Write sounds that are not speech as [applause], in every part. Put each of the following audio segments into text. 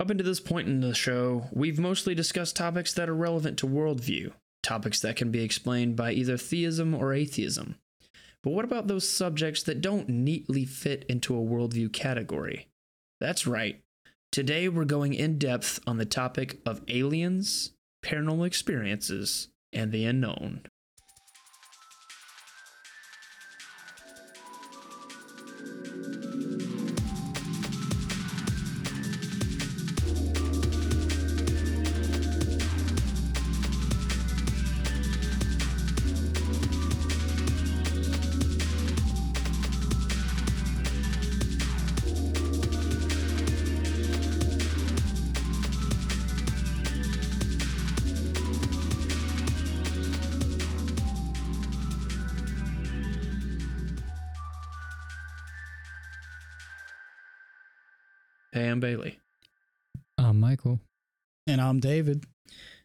Up until this point in the show, we've mostly discussed topics that are relevant to worldview, topics that can be explained by either theism or atheism. But what about those subjects that don't neatly fit into a worldview category? That's right. Today we're going in depth on the topic of aliens, paranormal experiences, and the unknown. I'm Bailey, I'm Michael. And I'm David.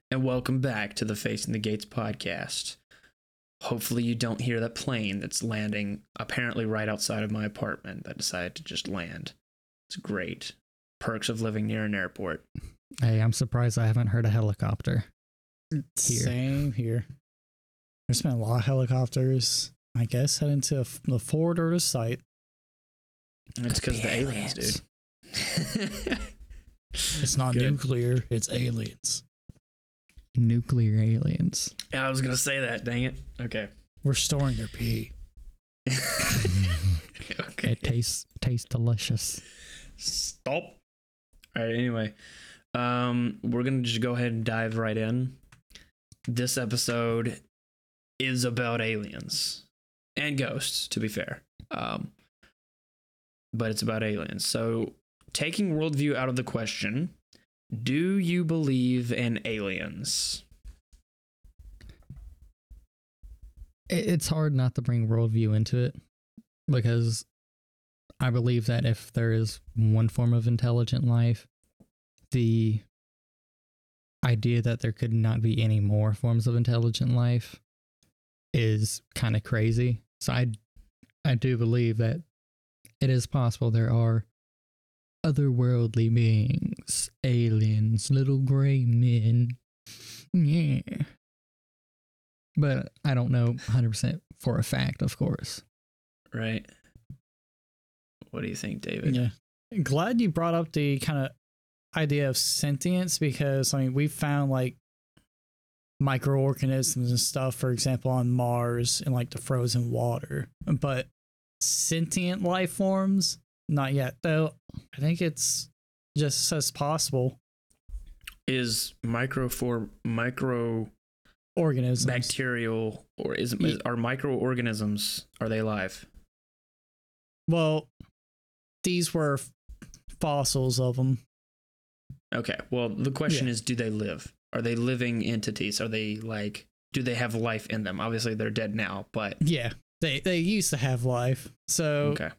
and welcome back to the Facing the Gates podcast. Hopefully, you don't hear that plane that's landing apparently right outside of my apartment that decided to just land. It's great. Perks of living near an airport. Hey, I'm surprised I haven't heard a helicopter. Here. Same here. There's been a lot of helicopters, I guess, heading to the forward or the site. It's because the aliens, aliens. dude. [laughs] It's not Good. nuclear, it's aliens. Nuclear aliens. Yeah, I was gonna say that. Dang it. Okay. We're storing their pee. [laughs] okay. It tastes tastes delicious. Stop. All right. Anyway, um, we're gonna just go ahead and dive right in. This episode is about aliens and ghosts, to be fair. Um, but it's about aliens. So, taking worldview out of the question, do you believe in aliens? It's hard not to bring worldview into it because I believe that if there is one form of intelligent life, the idea that there could not be any more forms of intelligent life is kind of crazy. So I I do believe that it is possible there are otherworldly beings, aliens, little gray men. Yeah. But I don't know 100% for a fact, of course. Right. What do you think, David? Yeah. Glad you brought up the kind of idea of sentience because, I mean, we found like microorganisms and stuff, for example, on Mars and like the frozen water. But sentient life forms, not yet. Though I think it's just as possible. Is micro for micro Organisms. bacterial or is, is are microorganisms are they alive? Well, these were fossils of them. Okay. Well, the question Yeah. is do they live? Are they living entities? Are they like do they have life in them? Obviously they're dead now, but Yeah, they they used to have life, so okay.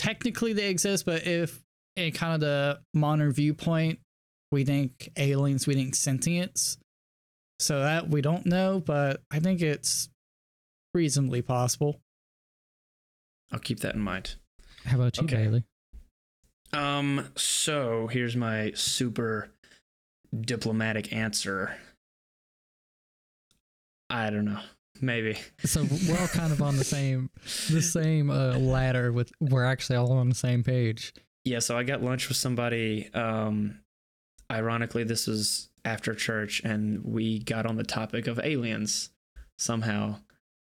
Technically they exist. But if in kind of the modern viewpoint, we think aliens, we think sentience. So that we don't know, but I think it's reasonably possible. I'll keep that in mind. How about you, Okay. Bailey? Um so here's my super diplomatic answer. I don't know. Maybe. So we're all kind of on the same the same uh, ladder with we're actually all on the same page. Yeah, so I got lunch with somebody. Um, ironically, this was after church, and we got on the topic of aliens somehow.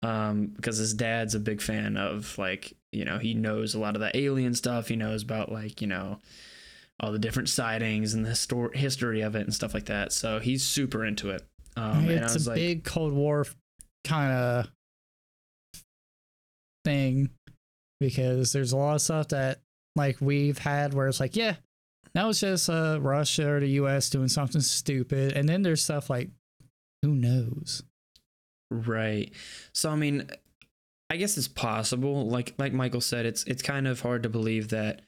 Um, because his dad's a big fan of like, you know, he knows a lot of the alien stuff. He knows about like, you know, all the different sightings and the histor- history of it and stuff like that. So he's super into it. Um, it's a like, big Cold War kind of thing because there's a lot of stuff that like we've had where it's like, yeah, that was just uh, Russia or the U.S. doing something stupid, and then there's stuff like, who knows? Right. So I mean, I guess it's possible. Like like Michael said, it's it's kind of hard to believe that.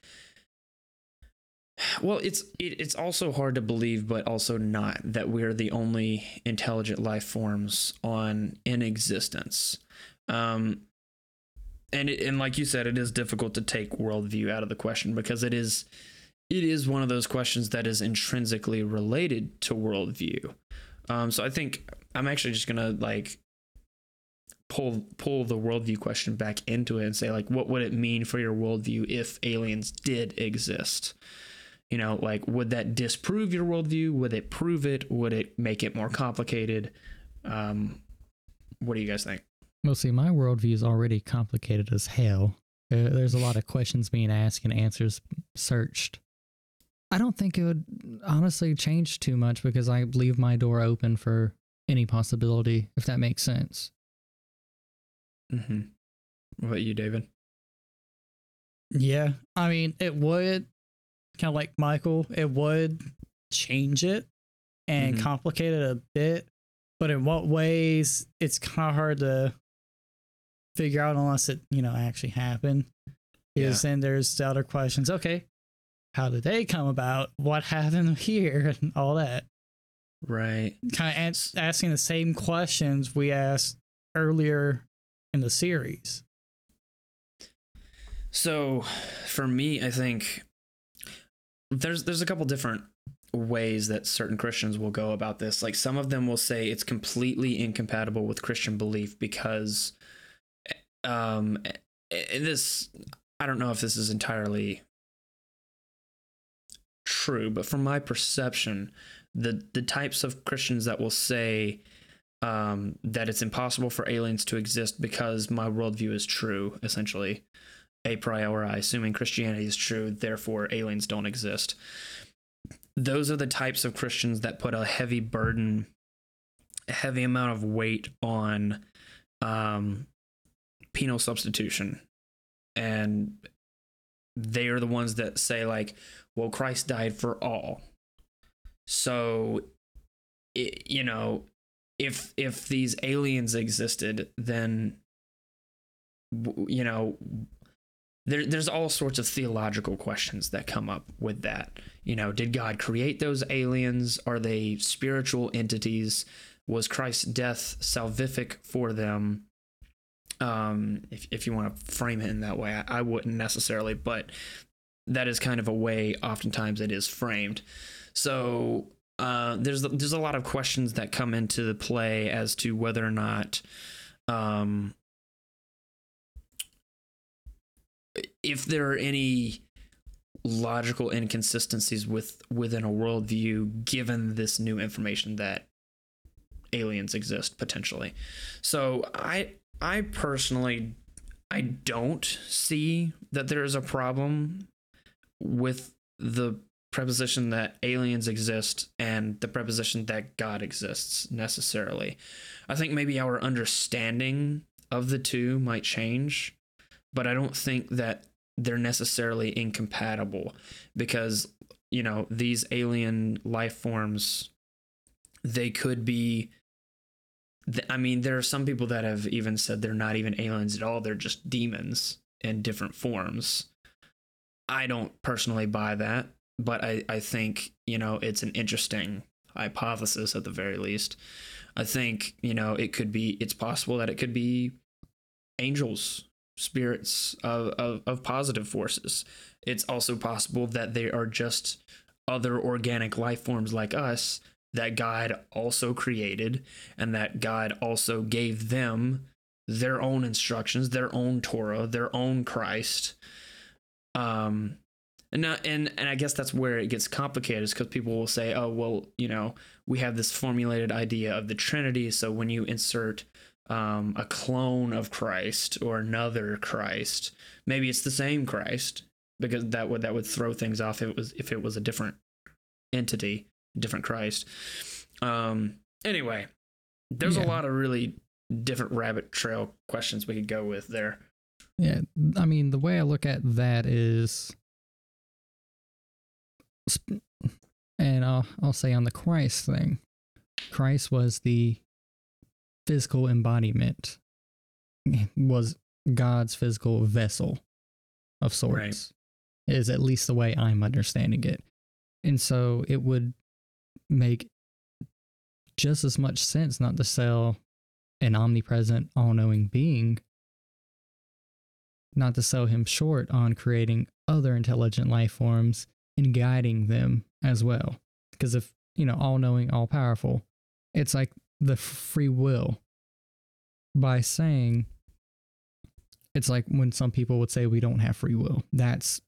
Well, it's it, it's also hard to believe, but also not that we're the only intelligent life forms on in existence. Um, and it, and like you said, it is difficult to take worldview out of the question because it is it is one of those questions that is intrinsically related to worldview. Um, so I think I'm actually just gonna like pull pull the worldview question back into it and say like, what would it mean for your worldview if aliens did exist? You know, like would that disprove your worldview? Would it prove it? Would it make it more complicated? Um, what do you guys think? Well, see, my worldview is already complicated as hell. Uh, there's a lot of questions being asked and answers searched. I don't think it would honestly change too much because I leave my door open for any possibility, if that makes sense. Mm-hmm. What about you, David? Yeah, I mean, it would kind of like Michael, it would change it and Mhm. complicate it a bit, but in what ways it's kind of hard to figure out unless it, you know, actually happened. Because then there's the other questions. Okay, how did they come about? What happened [laughs] here and all that? Right. Kind of asking the same questions we asked earlier in the series. So, for me, I think there's there's a couple different ways that certain Christians will go about this. Like some of them will say it's completely incompatible with Christian belief because um this I don't know if this is entirely true, but from my perception, the the types of Christians that will say um, that it's impossible for aliens to exist because my worldview is true, essentially, a priori, assuming Christianity is true, therefore aliens don't exist. Those are the types of Christians that put a heavy burden, a heavy amount of weight on um, penal substitution. And they are the ones that say, like, well, Christ died for all. So, it, you know, if if these aliens existed, then you know there, there's all sorts of theological questions that come up with that. You know, did God create those aliens? Are they spiritual entities? Was Christ's death salvific for them? Um, if if you want to frame it in that way, I, I wouldn't necessarily, but that is kind of a way oftentimes it is framed. So uh, there's there's a lot of questions that come into the play as to whether or not um, if there are any logical inconsistencies with within a worldview given this new information that aliens exist potentially. So i i personally i don't see that there is a problem with the preposition that aliens exist and the preposition that god exists necessarily. I think maybe our understanding of the two might change but I don't think that they're necessarily incompatible because you know these alien life forms they could be I mean there are some people that have even said they're not even aliens at all. They're just demons in different forms. I don't personally buy that but I I think you know it's an interesting hypothesis at the very least. I think you know it could be it's possible that it could be angels spirits of, of, of positive forces. It's also possible that they are just other organic life forms like us that God also created and that God also gave them their own instructions, their own Torah, their own Christ. Um and not, and and I guess that's where it gets complicated is because people will say, oh well, you know, we have this formulated idea of the Trinity, so when you insert um, a clone of Christ or another Christ. Maybe it's the same Christ because that would that would throw things off if it was if it was a different entity, different Christ. Um, anyway, there's Yeah. a lot of really different rabbit trail questions we could go with there. Yeah, I mean, the way I look at that is, and I'll I'll say on the Christ thing, Christ was the physical embodiment, was God's physical vessel of sorts. Right. Is at least the way I'm understanding it, and so it would make just as much sense not to sell an omnipresent, all-knowing being not to sell him short on creating other intelligent life forms and guiding them as well. Because if, you know, all knowing, all powerful, it's like the free will. By saying, it's like when some people would say we don't have free will. That's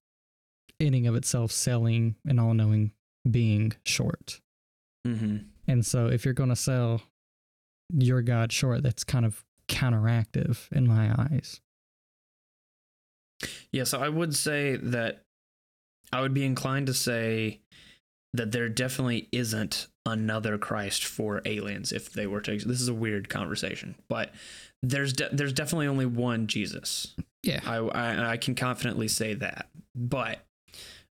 in and of itself selling an all knowing being short. Mm-hmm. And so if you're going to sell your God short, that's kind of counteractive in my eyes. Yeah, so I would say that I would be inclined to say that there definitely isn't another Christ for aliens if they were to. This is a weird conversation, but there's de- there's definitely only one Jesus. Yeah. I, I I can confidently say that, but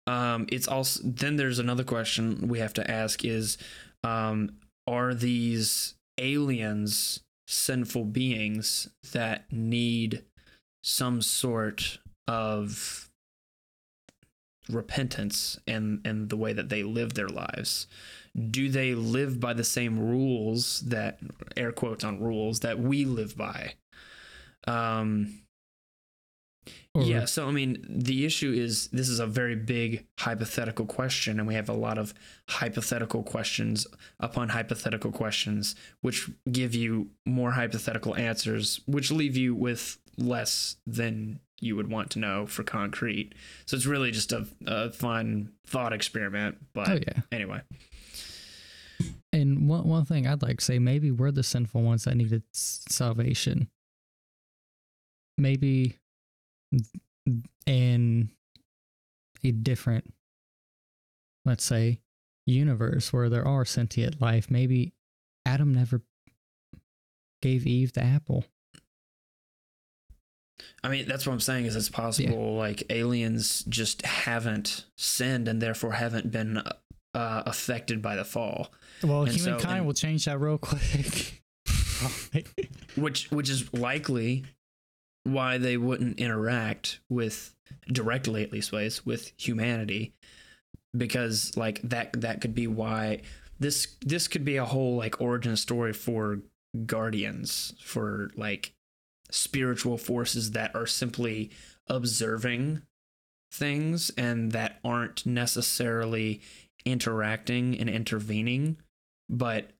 um, it's also then there's another question we have to ask is, um, are these aliens sinful beings that need some sort of repentance and and the way that they live their lives. Do they live by the same rules that air quotes on rules that we live by? Um Or- yeah so i mean the issue is this is a very big hypothetical question and we have a lot of hypothetical questions upon hypothetical questions which give you more hypothetical answers which leave you with less than you would want to know for concrete so it's really just a, a fun thought experiment but Oh, yeah. anyway And one, one thing I'd like to say maybe we're the sinful ones that needed salvation. Maybe in a different, let's say, universe where there are sentient life, maybe Adam never gave Eve the apple. I mean, that's what I'm saying is it's possible like aliens just haven't sinned and therefore haven't been uh, affected by the fall, Well, And so- humankind and- will change that real quick. [laughs] which which is likely why they wouldn't interact with directly at least ways with humanity. Because like that that could be why this this could be a whole like origin story for guardians for like spiritual forces that are simply observing things and that aren't necessarily interacting and intervening but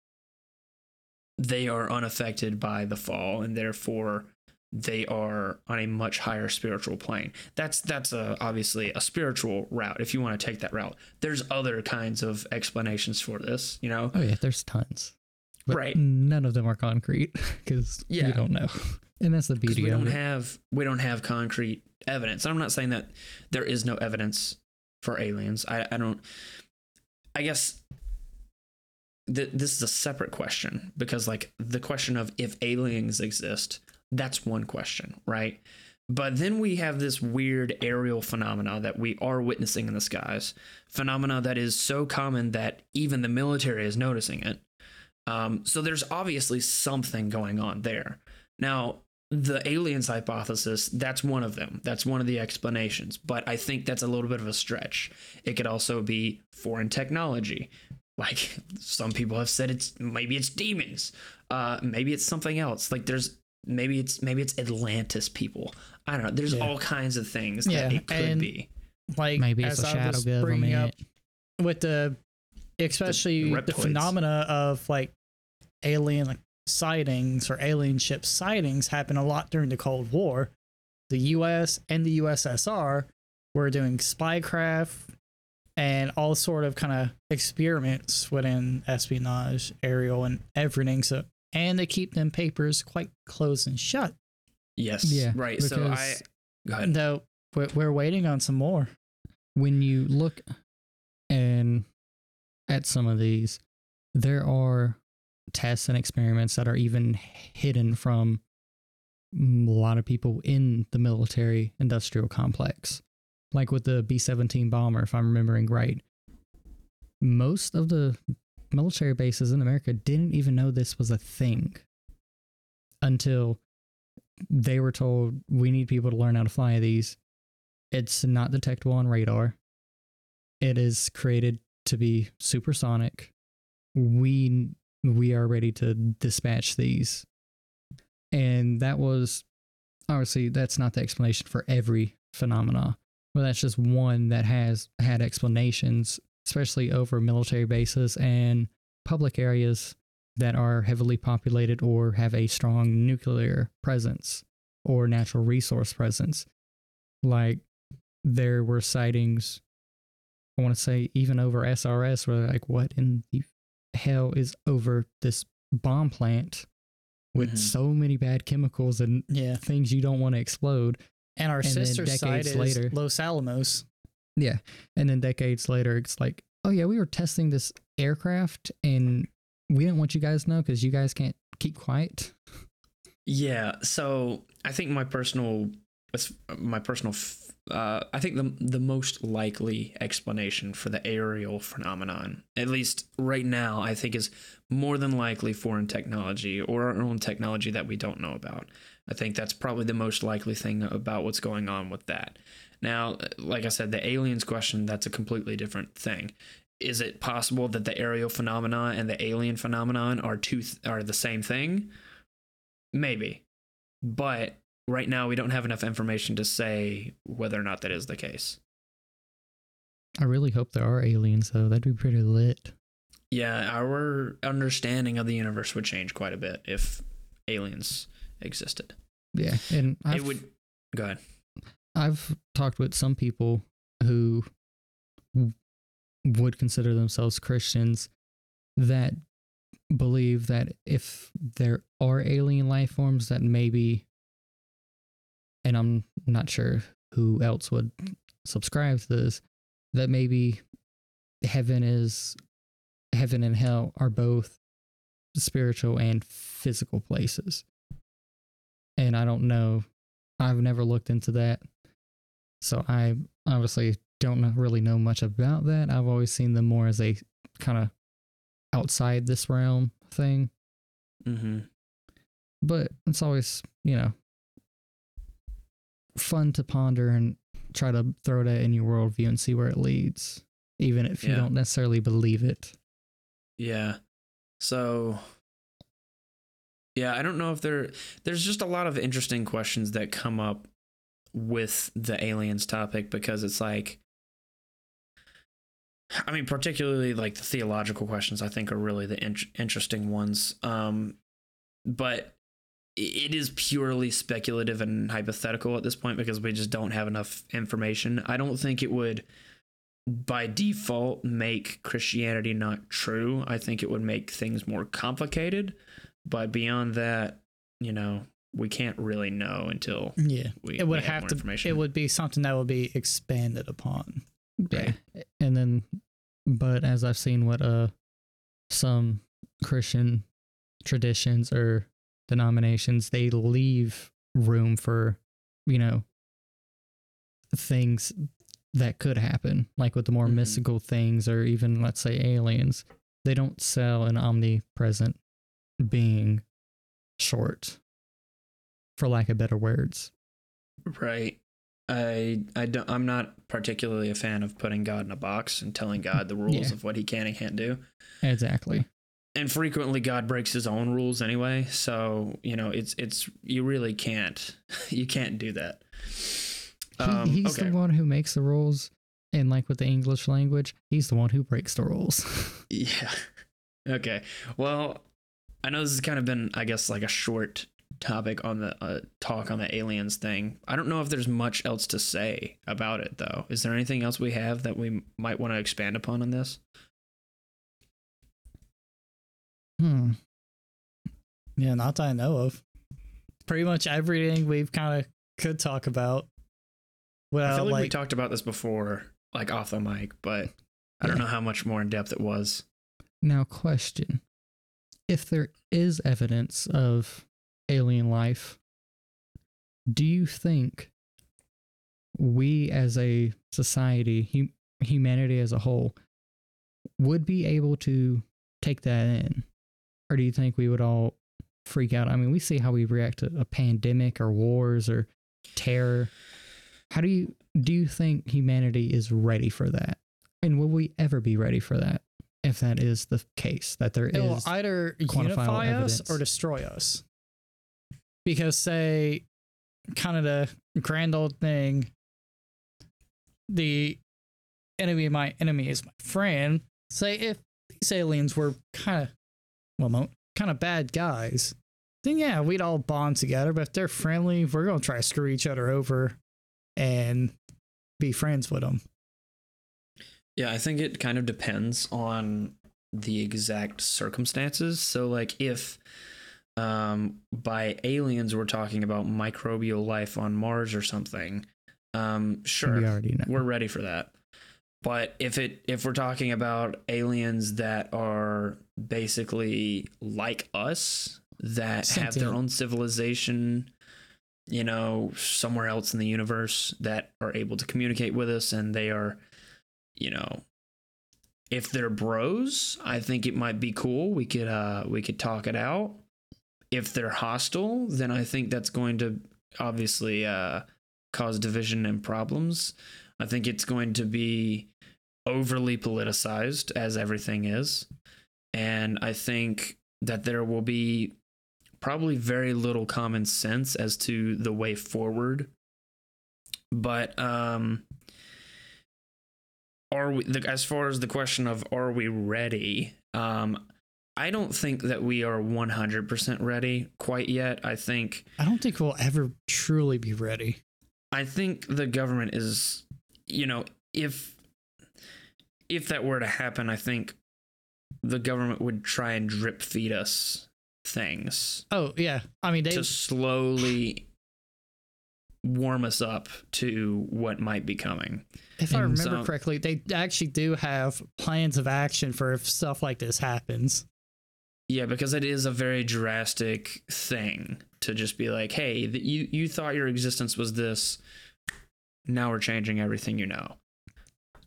they are unaffected by the fall and therefore they are on a much higher spiritual plane that's that's a, obviously a spiritual route if you want to take that route there's other kinds of explanations for this you know Oh, yeah, there's tons. But Right. None of them are concrete [laughs] because Yeah. we don't know. And that's the beauty we of don't it. have we don't have concrete evidence. I'm not saying that there is no evidence for aliens. I, I don't. I guess th- this is a separate question because like the question of if aliens exist, that's one question, right? But then we have this weird aerial phenomena that we are witnessing in the skies, phenomena that is so common that even the military is noticing it. Um, so there's obviously something going on there. Now, the aliens hypothesis, that's one of them. That's one of the explanations. But I think that's a little bit of a stretch. It could also be foreign technology. Like some people have said it's maybe it's demons. Uh maybe it's something else. Like there's maybe it's maybe it's Atlantis people. I don't know. There's Yeah. all kinds of things Yeah, that it could and- be. like Maybe it's as a I shadow was bringing up with the especially the the, reptoids. phenomena of like alien like, sightings or alien ship sightings happen a lot during the Cold War. The U.S. and the USSR were doing spycraft and all sort of kind of experiments within espionage, aerial, and everything. So and they keep them papers quite closed and shut. Yes. Yeah, Right. So I because- go ahead. Though we're, we're waiting on some more. when you look and at some of these, there are tests and experiments that are even hidden from a lot of people in the military industrial complex. Like with the B 17 bomber, if I'm remembering right. Most of the military bases in America didn't even know this was a thing until they were told we need people to learn how to fly these. It's not detectable on radar. It is created to be supersonic. We we are ready to dispatch these. And that was obviously that's not the explanation for every phenomena, Well, that's just one that has had explanations, especially over military bases and public areas that are heavily populated or have a strong nuclear presence or natural resource presence. Like there were sightings, I want to say even over SRS, where like, what in the hell is over this bomb plant with Mhm. so many bad chemicals and Yeah. things you don't want to explode? And our And sister site is later- Los Alamos. Yeah. And then decades later, it's like, oh, yeah, we were testing this aircraft and we didn't want you guys to know because you guys can't keep quiet. Yeah, so I think my personal my personal f- uh, I think the the most likely explanation for the aerial phenomenon, at least right now, I think is more than likely foreign technology or our own technology that we don't know about. I think that's probably the most likely thing about what's going on with that. Now, like I said, the aliens question, that's a completely different thing. Is it possible that the aerial phenomena and the alien phenomenon are two th- are the same thing? Maybe. But right now we don't have enough information to say whether or not that is the case. I really hope there are aliens, though. That'd be pretty lit. Yeah, our understanding of the universe would change quite a bit if aliens existed. Yeah. And I've, it would go ahead. I've talked with some people who would consider themselves Christians that believe that if there are alien life forms, that maybe, and I'm not sure who else would subscribe to this, that maybe heaven is heaven and hell are both spiritual and physical places. And I don't know. I've never looked into that. So I obviously don't really know much about that. I've always seen them more as a kind of outside this realm thing. Mm-hmm. But it's always, you know, fun to ponder and try to throw that in your worldview and see where it leads, even if you don't necessarily believe it. Yeah. So yeah, I don't know if there there's just a lot of interesting questions that come up with the aliens topic because it's like I mean particularly like the theological questions I think are really the in- interesting ones. Um but it is purely speculative and hypothetical at this point because we just don't have enough information. I don't think it would by default make Christianity not true. I think it would make things more complicated. But beyond that, you know, we can't really know until Yeah. we, It would we have more to information. it would be something that would be expanded upon. Yeah. And then, but as I've seen what uh some Christian traditions or denominations, they leave room for, you know, things that could happen, like with the more Mhm. mystical things or even let's say aliens. They don't sell an omnipresent being short, for lack of better words. Right. I I don't I'm not particularly a fan of putting God in a box and telling God the [laughs] rules Yeah. of what he can and can't do. Exactly. And frequently God breaks his own rules anyway, so, you know, it's it's you really can't [laughs] you can't do that. He, Um, he's okay. the one who makes the rules, and like with the English language, he's the one who breaks the rules. [laughs] Yeah. [laughs] Okay. Well, I know this has kind of been, I guess, like a short topic on the uh, talk on the aliens thing. I don't know if there's much else to say about it, though. Is there anything else we have that we might want to expand upon on this? Hmm. Yeah, not that I know of. Pretty much everything we've kind of could talk about. I feel like, we talked about this before, like off the mic, but I don't Yeah. know how much more in depth it was. Now, question: If there is evidence of alien life, do you think we, as a society, hum- humanity as a whole, would be able to take that in, or do you think we would all freak out? I mean, we see how we react to a pandemic or wars or terror. How do you do you think humanity is ready for that? And will we ever be ready for that if that is the case that there it will either unify us evidence. or destroy us. Because say kind of the grand old thing the enemy of my enemy is my friend. Say if these aliens were kind of, well, kind of bad guys, then yeah, we'd all bond together. But if they're friendly, we're gonna try to screw each other over and be friends with them. Yeah, I think it kind of depends on the exact circumstances. So, like, if um, by aliens we're talking about microbial life on Mars or something, um, sure, We already know. we're ready for that. But if it if we're talking about aliens that are basically like us, that have their own civilization, you know, somewhere else in the universe that are able to communicate with us and they are, you know, if they're bros, I think it might be cool. We could uh we could talk it out. If they're hostile, then I think that's going to obviously uh cause division and problems. I think it's going to be overly politicized as everything is. And I think that there will be probably very little common sense as to the way forward. But um are we the, as far as the question of are we ready? Um I don't think that we are 100% ready quite yet. I think I don't think we'll ever truly be ready. I think the government is, you know, if if that were to happen, I think the government would try and drip feed us things Oh yeah, I mean they to slowly warm us up to what might be coming. If I remember so- correctly, they actually do have plans of action for if stuff like this happens. Yeah, because it is a very drastic thing to just be like, "Hey, th- you you thought your existence was this. Now we're changing everything you know."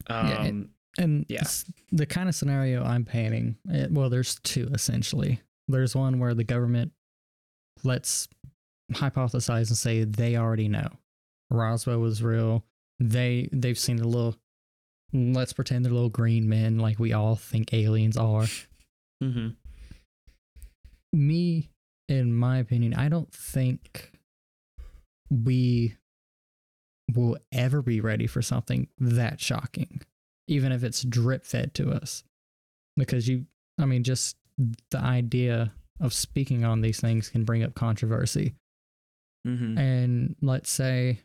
Um, And Yeah. the kind of scenario I'm painting, eh, well, there's two essentially. There's one where the government let's hypothesize and say they already know Roswell was real. They they've seen the little. Let's pretend they're little green men, like we all think aliens are. [laughs] mhm. me in my opinion i don't think we will ever be ready for something that shocking even if it's drip fed to us. Because you i mean just the idea of speaking on these things can bring up controversy. Mhm. and let's say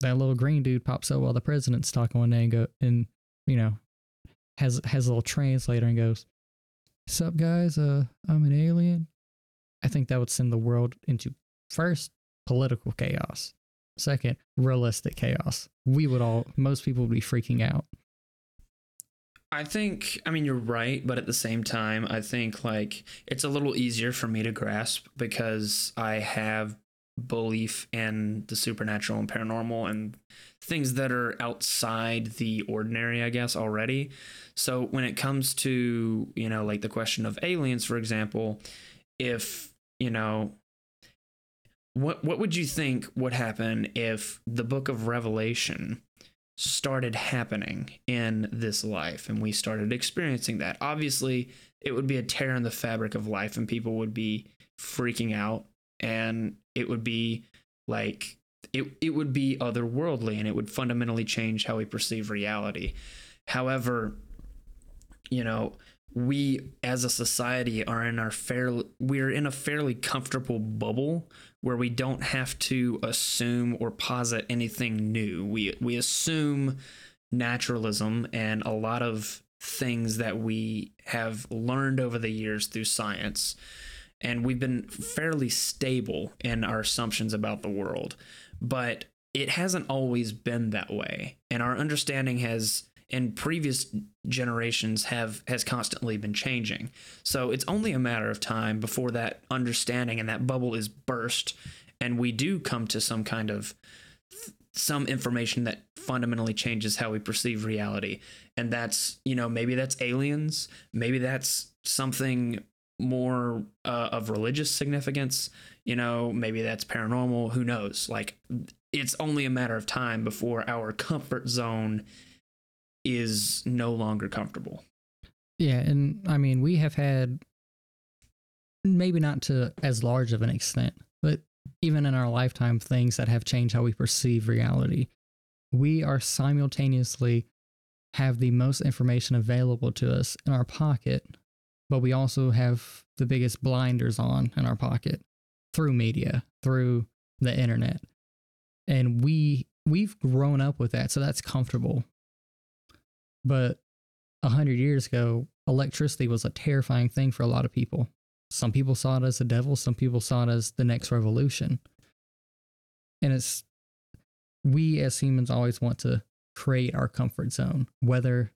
that little green dude pops up while the president's talking one day and go and you know has has a little translator and goes sup guys uh i'm an alien. I think that would send the world into first political chaos. Second realistic chaos. We would all most people would be freaking out I think, I mean, you're right, but at the same time, I think like it's a little easier for me to grasp because I have belief in the supernatural and paranormal and things that are outside the ordinary, I guess, already. So when it comes to, you know, like the question of aliens, for example, if, you know, what what would you think would happen if the book of Revelation started happening in this life and we started experiencing that. Obviously, it would be a tear in the fabric of life and people would be freaking out and it would be like it it would be otherworldly and it would fundamentally change how we perceive reality. However, you know, we as a society are in our fairly we're in a fairly comfortable bubble where we don't have to assume or posit anything new. We we assume naturalism and a lot of things that we have learned over the years through science. And we've been fairly stable in our assumptions about the world. But it hasn't always been that way. And our understanding has in previous generations have has constantly been changing. So it's only a matter of time before that understanding and that bubble is burst and we do come to some kind of some information that fundamentally changes how we perceive reality. And that's, you know, maybe that's aliens, maybe that's something more uh, of religious significance, you know, maybe that's paranormal, who knows? Like it's only a matter of time before our comfort zone is no longer comfortable. Yeah, and I mean, we have had maybe not to as large of an extent, but even in our lifetime, things that have changed how we perceive reality. we are simultaneously have the most information available to us in our pocket, but we also have the biggest blinders on in our pocket through media, through the internet. And we we've grown up with that, so that's comfortable. But a hundred years ago, electricity was a terrifying thing for a lot of people. Some people saw it as the devil, some people saw it as the next revolution. And it's we as humans always want to create our comfort zone, whether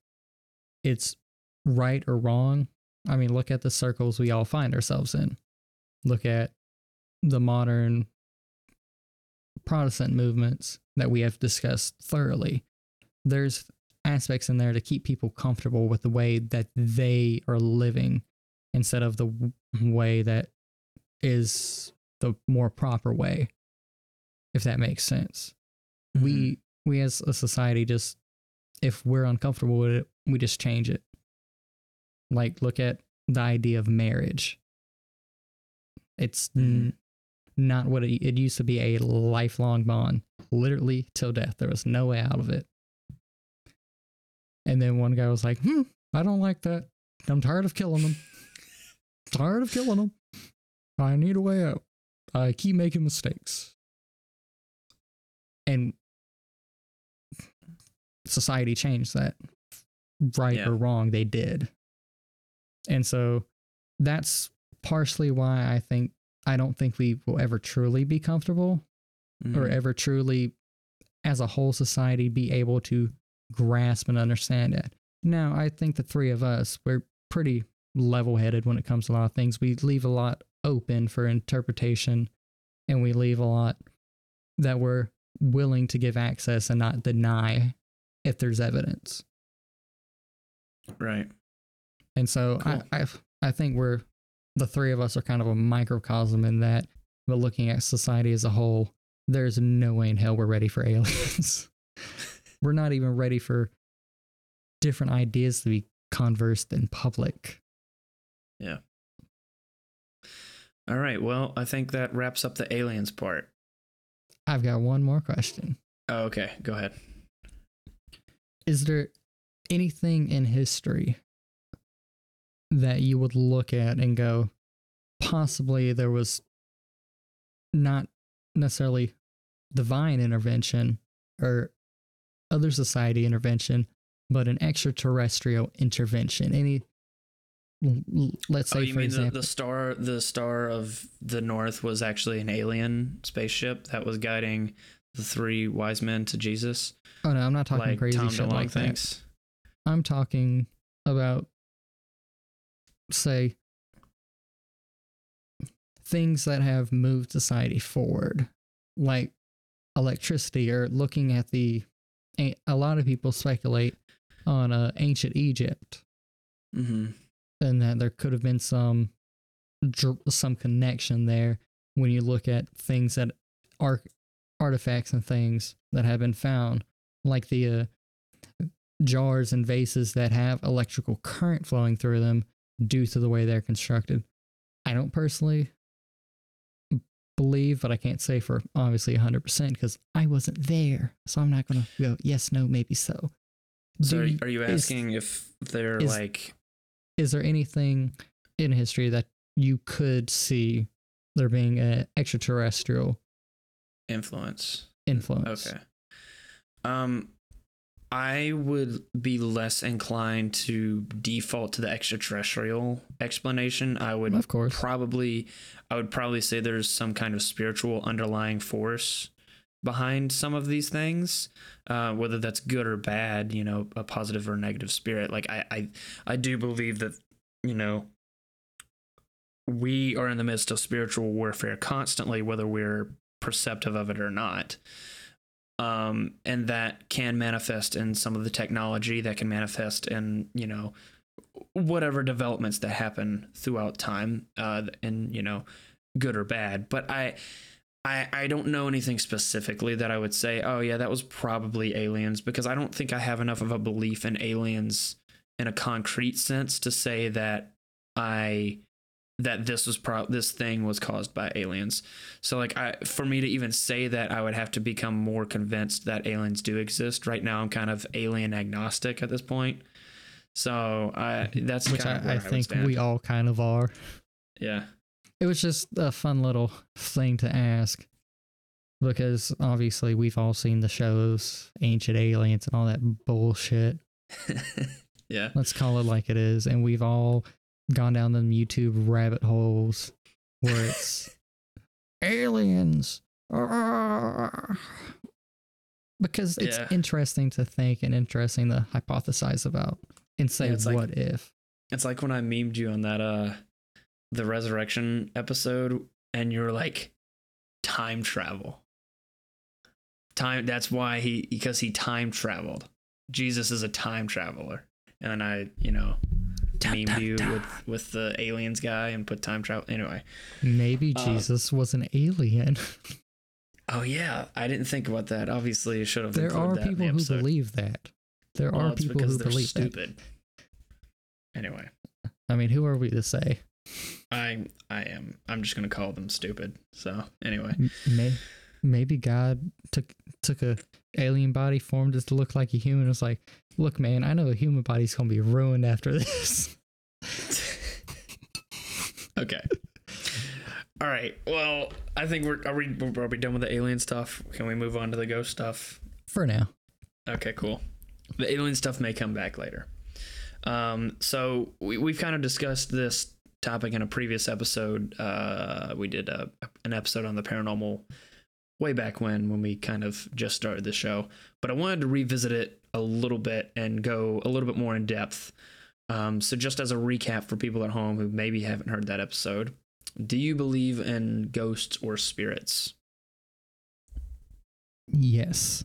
it's right or wrong. I mean, look at the circles we all find ourselves in. Look at the modern Protestant movements that we have discussed thoroughly. There's aspects in there to keep people comfortable with the way that they are living instead of the way that is the more proper way, if that makes sense. Mm-hmm. We we as a society just if we're uncomfortable with it, we just change it. Like look at the idea of marriage. It's n- not what it, it used to be a lifelong bond, literally till death. There was no way out of it. And then one guy was like, "Hmm, I don't like that. I'm tired of killing them. [laughs] tired of killing them. I need a way out. I keep making mistakes." And society changed that. Right Yeah. or wrong, they did. And so that's partially why I think I don't think we will ever truly be comfortable or Mhm. ever truly, as a whole society, be able to grasp and understand it. Now, I think the three of us, we're pretty level headed when it comes to a lot of things. We leave a lot open for interpretation and we leave a lot that we're willing to give access and not deny if there's evidence. Right. And so Cool. I, I I think we're the three of us are kind of a microcosm in that, but looking at society as a whole, there's no way in hell we're ready for aliens. [laughs] we're not even ready for different ideas to be conversed in public. Yeah. All right. Well, I think that wraps up the aliens part. I've got one more question. Oh, okay. Go ahead. Is there anything in history that you would look at and go, possibly there was not necessarily divine intervention or other society intervention, but an extraterrestrial intervention? Any, let's say, oh, you for mean the, example, the star the star of the north was actually an alien spaceship that was guiding the three wise men to Jesus? oh no, I'm not talking like crazy Tom shit DeLonge like that. I'm talking about, say, things that have moved society forward, like electricity, or looking at the. A a lot of people speculate on uh, ancient Egypt, Mm-hmm. and that there could have been some, some connection there when you look at things that are artifacts and things that have been found, like the uh, jars and vases that have electrical current flowing through them due to the way they're constructed. I don't personally believe, but I can't say for obviously 100% because I wasn't there. So I'm not going to go, yes, no, maybe so. So Do are, you- are you is- asking if they're is- like is there anything in history that you could see there being an extraterrestrial influence? influence? Okay. Um, I would be less inclined to default to the extraterrestrial explanation. I would Of course. probably, I would probably say there's some kind of spiritual underlying force behind some of these things, uh, whether that's good or bad. You know, a positive or negative spirit. Like I, I, I do believe that you know we are in the midst of spiritual warfare constantly, whether we're perceptive of it or not. Um, and that can manifest in some of the technology that can manifest in, you know, whatever developments that happen throughout time, uh, and, you know, good or bad. But I, I, I don't know anything specifically that I would say, oh, yeah, that was probably aliens, because I don't think I have enough of a belief in aliens in a concrete sense to say that I that this was pro this thing was caused by aliens. So like I for me to even say that I would have to become more convinced that aliens do exist. Right now I'm kind of alien agnostic at this point. So I that's which kind I, I I think stand. we all kind of are. yeah. It was just a fun little thing to ask because obviously we've all seen the shows, Ancient Aliens, and all that bullshit. [laughs] yeah. Let's call it like it is. And we've all gone down them YouTube rabbit holes where it's [laughs] aliens. Because it's Yeah. interesting to think and interesting to hypothesize about and say, Yeah, it's like- what if? It's like when I memed you on that uh the resurrection episode and you're like time travel. Time that's why he because he time traveled. Jesus is a time traveler. And then I, you know, memed you with with the aliens guy and put time travel anyway. Maybe Uh, Jesus was an alien. Oh yeah, I didn't think about that. Obviously, I should have. there are included that in the people who believe that. There Well, are it's people who they're believe that. stupid. Anyway, I mean, who are we to say? I I am. I'm just gonna call them stupid. So anyway, M- May, maybe God took took a alien body, formed it to look like a human. and was like, look, man, I know a human body's gonna be ruined after this. [laughs] okay. All right. Well, I think we're are we are we done with the alien stuff? Can we move on to the ghost stuff? For now, Okay, cool. The alien stuff may come back later. Um, so we, we've kind of discussed this topic in a previous episode. Uh, we did a, an episode on the paranormal way back when, when we kind of just started the show. But I wanted to revisit it a little bit and go a little bit more in depth. Um, so just as a recap for people at home who maybe haven't heard that episode, do you believe in ghosts or spirits? yes,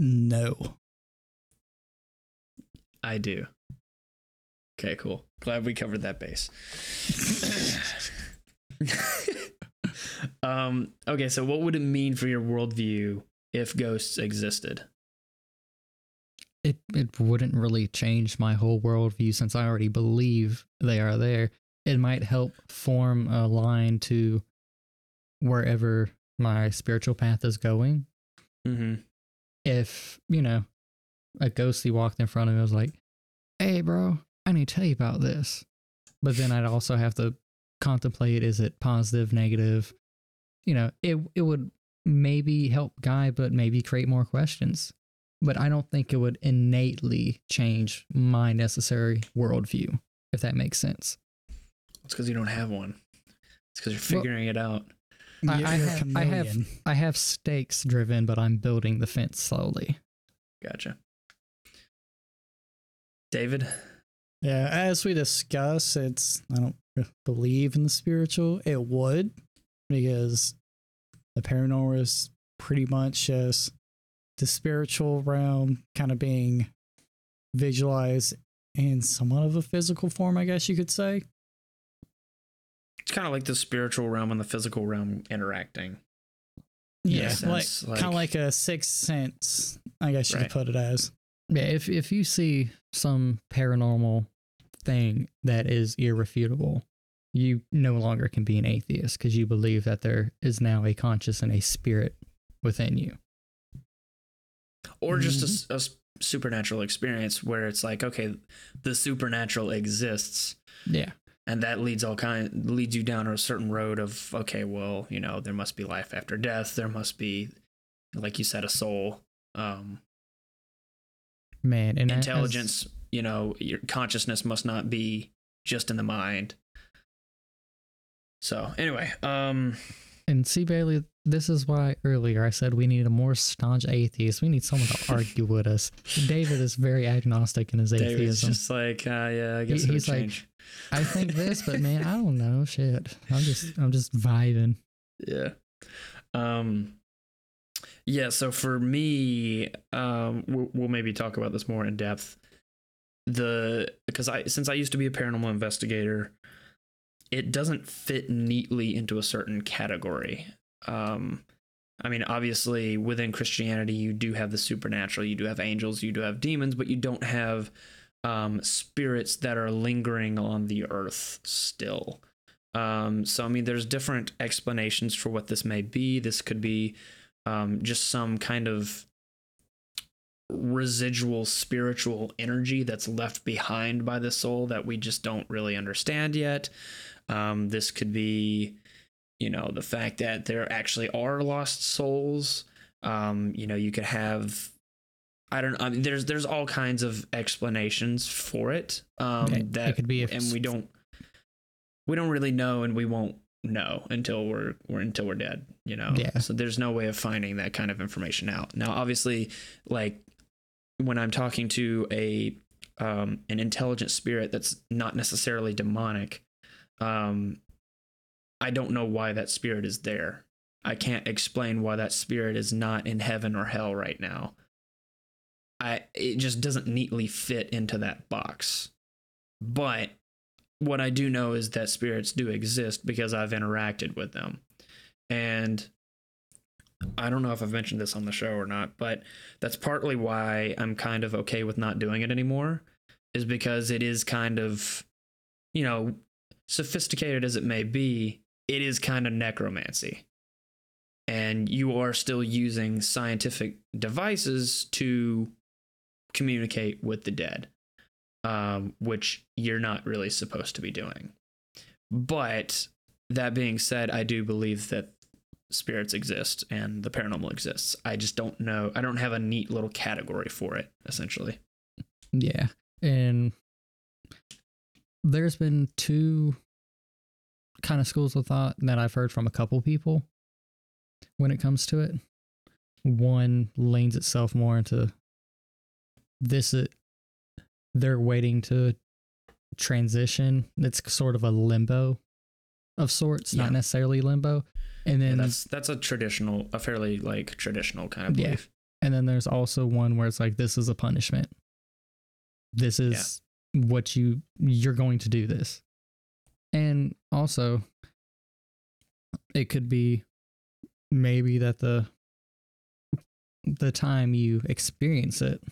No. I do. Okay, cool. Glad we covered that base. [laughs] [laughs] um, okay, so what would it mean for your worldview if ghosts existed? it it wouldn't really change my whole worldview since I already believe they are there. It might help form a line to wherever my spiritual path is going. Mm-hmm. if you know a ghostly walked in front of me I was like hey bro i need to tell you about this but then i'd also have to contemplate is it positive negative you know it it would maybe help guide but maybe create more questions but i don't think it would innately change my necessary worldview if that makes sense It's because you don't have one. It's because you're Well- figuring it out. I- You're I a have- I have- i have stakes driven but i'm building the fence slowly Gotcha. David? Yeah, as we discuss, it's I don't really believe in the spiritual. It would because the paranormal is pretty much just the spiritual realm kind of being visualized in somewhat of a physical form, I guess you could say. It's kind of like the spiritual realm and the physical realm interacting. In a Yeah, like kind of like a sixth sense, I guess you Right. could put it as. Yeah, if if you see some paranormal thing that is irrefutable, you no longer can be an atheist because you believe that there is now a conscious and a spirit within you. or just a Mm-hmm. a, s- supernatural experience where it's like okay the supernatural exists Yeah. and that leads all kind leads you down a certain road of okay well you know there must be life after death there must be like you said a soul um Man, and as- intelligence you know your consciousness must not be just in the mind so anyway um and see Bailey, this is why earlier I said we need a more staunch atheist. We need someone to [laughs] argue with us. David is very agnostic in his David's atheism. just like uh, yeah i guess He- he's like, I think this, but man, I don't know. Shit. I'm just I'm just vibing. yeah um yeah so for me um we'll, we'll maybe talk about this more in depth the because i since i used to be a paranormal investigator it doesn't fit neatly into a certain category um i mean obviously within christianity you do have the supernatural you do have angels you do have demons but you don't have um, spirits that are lingering on the earth still. Um, so, I mean, there's different explanations for what this may be. This could be um, just some kind of residual spiritual energy that's left behind by the soul that we just don't really understand yet. Um, this could be, you know, the fact that there actually are lost souls. Um, you know, you could have, I don't. I mean, there's there's all kinds of explanations for it. Um, It- that it could be and we don't we don't really know, and we won't know until we're, we're until we're dead. You know. Yeah. So there's no way of finding that kind of information out. Now, obviously, like when I'm talking to a um, an intelligent spirit that's not necessarily demonic, um, I don't know why that spirit is there. I can't explain why that spirit is not in heaven or hell right now. I it just doesn't neatly fit into that box. But what I do know is that spirits do exist because I've interacted with them. And I don't know if I've mentioned this on the show or not, but that's partly why I'm kind of okay with not doing it anymore is because it is kind of you know, sophisticated as it may be, it is kind of necromancy. And you are still using scientific devices to communicate with the dead, um, which you're not really supposed to be doing. But that being said, I do believe that spirits exist and the paranormal exists. I just don't know. I don't have a neat little category for it, essentially. Yeah. And there's been two kind of schools of thought that I've heard from a couple people when it comes to it. One leans itself more into this it they're waiting to transition. It's sort of a limbo of sorts, Yeah. not necessarily limbo. And Yeah, then that's that's a traditional, a fairly like traditional kind of belief. Yeah. belief. And then there's also one where it's like this is a punishment. This is what you you're going to do this. And also it could be maybe that the the time you experience it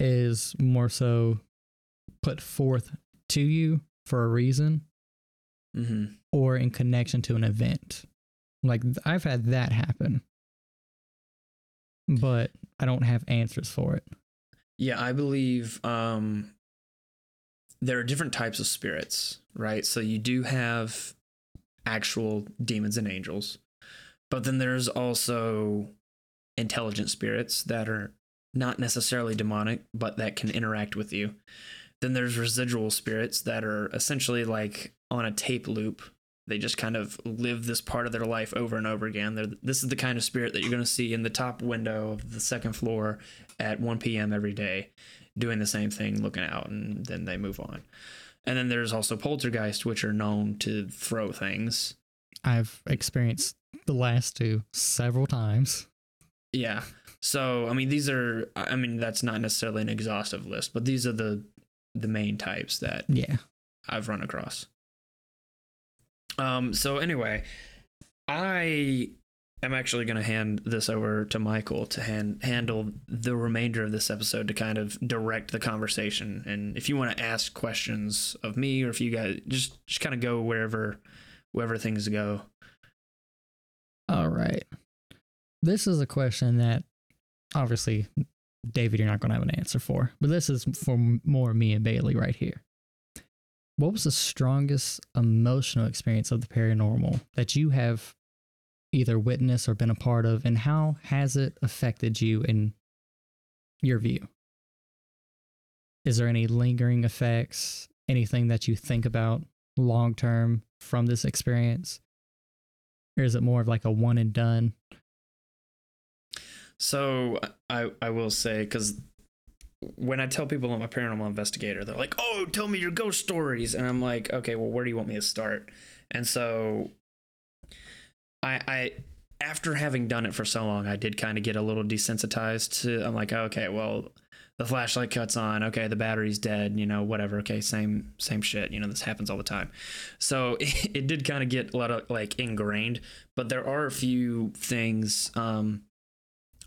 is more so put forth to you for a reason Mm-hmm. or in connection to an event. Like I've had that happen. But I don't have answers for it. Yeah, I believe um, there are different types of spirits, right? So you do have actual demons and angels, but then there's also intelligent spirits that are not necessarily demonic, but that can interact with you. Then there's residual spirits that are essentially like on a tape loop. They just kind of live this part of their life over and over again. They're, this is the kind of spirit that you're going to see in the top window of the second floor at 1 p.m. every day, doing the same thing, looking out, and then they move on. And then there's also poltergeist, which are known to throw things. I've experienced the last two several times. Yeah. So I mean, these are. I mean, that's not necessarily an exhaustive list, but these are the the main types that Yeah. I've run across. Um. So anyway, I am actually going to hand this over to Michael to hand, handle the remainder of this episode to kind of direct the conversation. And if you want to ask questions of me, or if you guys just just kind of go wherever wherever things go. All right. This is a question that obviously, David, you're not going to have an answer for, but this is for more me and Bailey right here. What was the strongest emotional experience of the paranormal that you have either witnessed or been a part of, and how has it affected you in your view? Is there any lingering effects, anything that you think about long term from this experience? Or is it more of like a one and done? So I I will say because when I tell people I'm a paranormal investigator, they're like, "Oh, tell me your ghost stories," and I'm like, "Okay, well, where do you want me to start?" And so I I after having done it for so long, I did kind of get a little desensitized to. I'm like, okay, well, the flashlight cuts on. Okay, the battery's dead. You know, whatever. Okay, same same shit. You know, this happens all the time. So it, [laughs] it did kind of get a lot of like ingrained. But there are a few things. Um,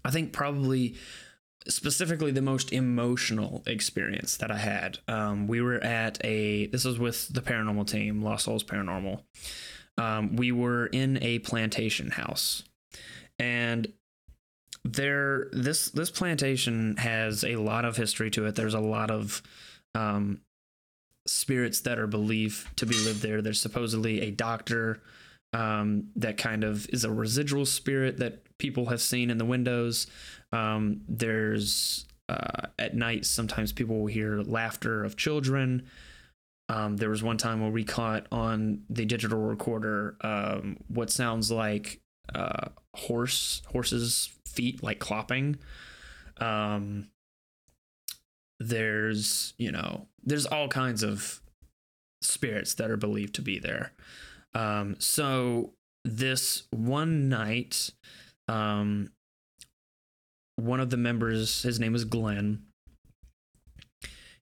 I think probably specifically the most emotional experience that I had. Um, we were at a this was with the paranormal team, Lost Souls Paranormal. Um, we were in a plantation house, and there this this plantation has a lot of history to it. There's a lot of um, spirits that are believed to be lived there. There's supposedly a doctor um, that kind of is a residual spirit that people have seen in the windows. Um, there's uh, at night sometimes people will hear laughter of children. Um, there was one time where we caught on the digital recorder um, what sounds like uh, horse horses' feet like clopping. Um, there's you know there's all kinds of spirits that are believed to be there. Um, so this one night, um, one of the members, his name was Glenn,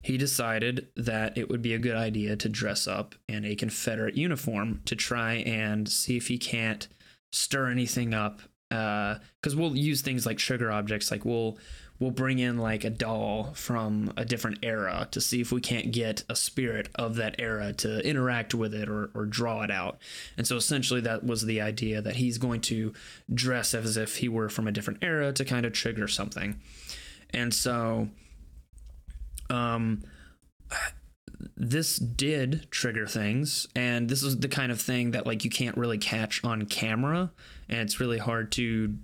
he decided that it would be a good idea to dress up in a Confederate uniform to try and see if he can't stir anything up. Uh, because uh, we'll use things like trigger objects, like we'll we'll bring in like a doll from a different era to see if we can't get a spirit of that era to interact with it or, or draw it out. And so essentially, that was the idea that he's going to dress as if he were from a different era to kind of trigger something. And so, um, this did trigger things and this is the kind of thing that like you can't really catch on camera and it's really hard to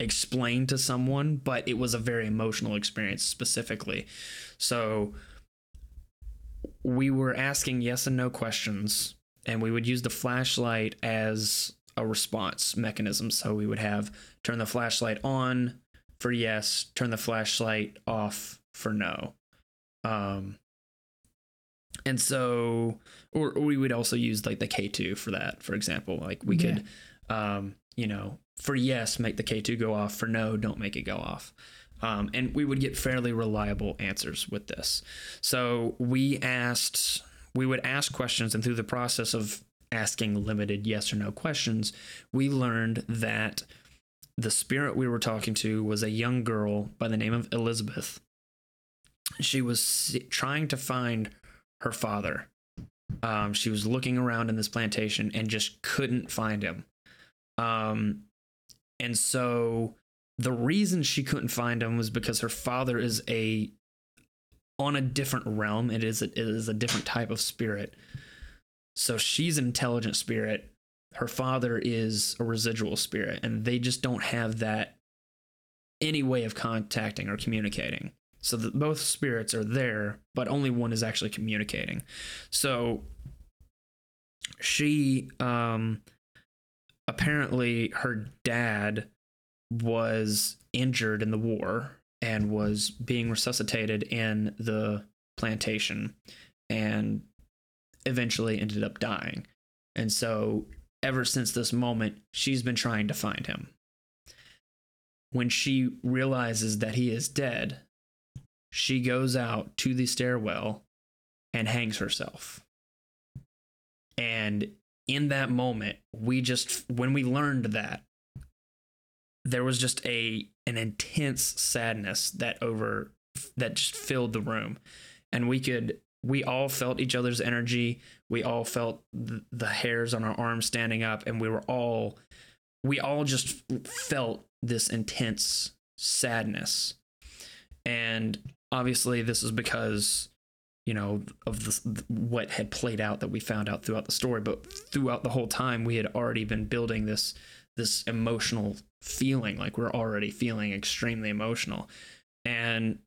explain to someone, but it was a very emotional experience specifically. So we were asking yes and no questions, and we would use the flashlight as a response mechanism. So we would have turn the flashlight on for yes, turn the flashlight off for no. Um, and so, or, or we would also use like the K2 for that, for example. Like we yeah. could, um, you know, for yes, make the K2 go off. For no, don't make it go off. Um, and we would get fairly reliable answers with this. So we asked, we would ask questions, and through the process of asking limited yes or no questions, we learned that the spirit we were talking to was a young girl by the name of Elizabeth. She was trying to find her father. Um, she was looking around in this plantation and just couldn't find him. Um, and so the reason she couldn't find him was because her father is a on a different realm. It is a, it is a different type of spirit. So she's an intelligent spirit. Her father is a residual spirit, and they just don't have that any way of contacting or communicating. So that both spirits are there, but only one is actually communicating. So she um apparently her dad was injured in the war and was being resuscitated in the plantation and eventually ended up dying. And so, ever since this moment, she's been trying to find him. When she realizes that he is dead, she goes out to the stairwell and hangs herself. And in that moment, we just when we learned that there was just a an intense sadness that over that just filled the room. And we could we all felt each other's energy. We all felt the, the hairs on our arms standing up and we were all we all just felt this intense sadness. And obviously this is because you know of the, what had played out that we found out throughout the story. But throughout the whole time we had already been building this this emotional feeling. Like we're already feeling extremely emotional. And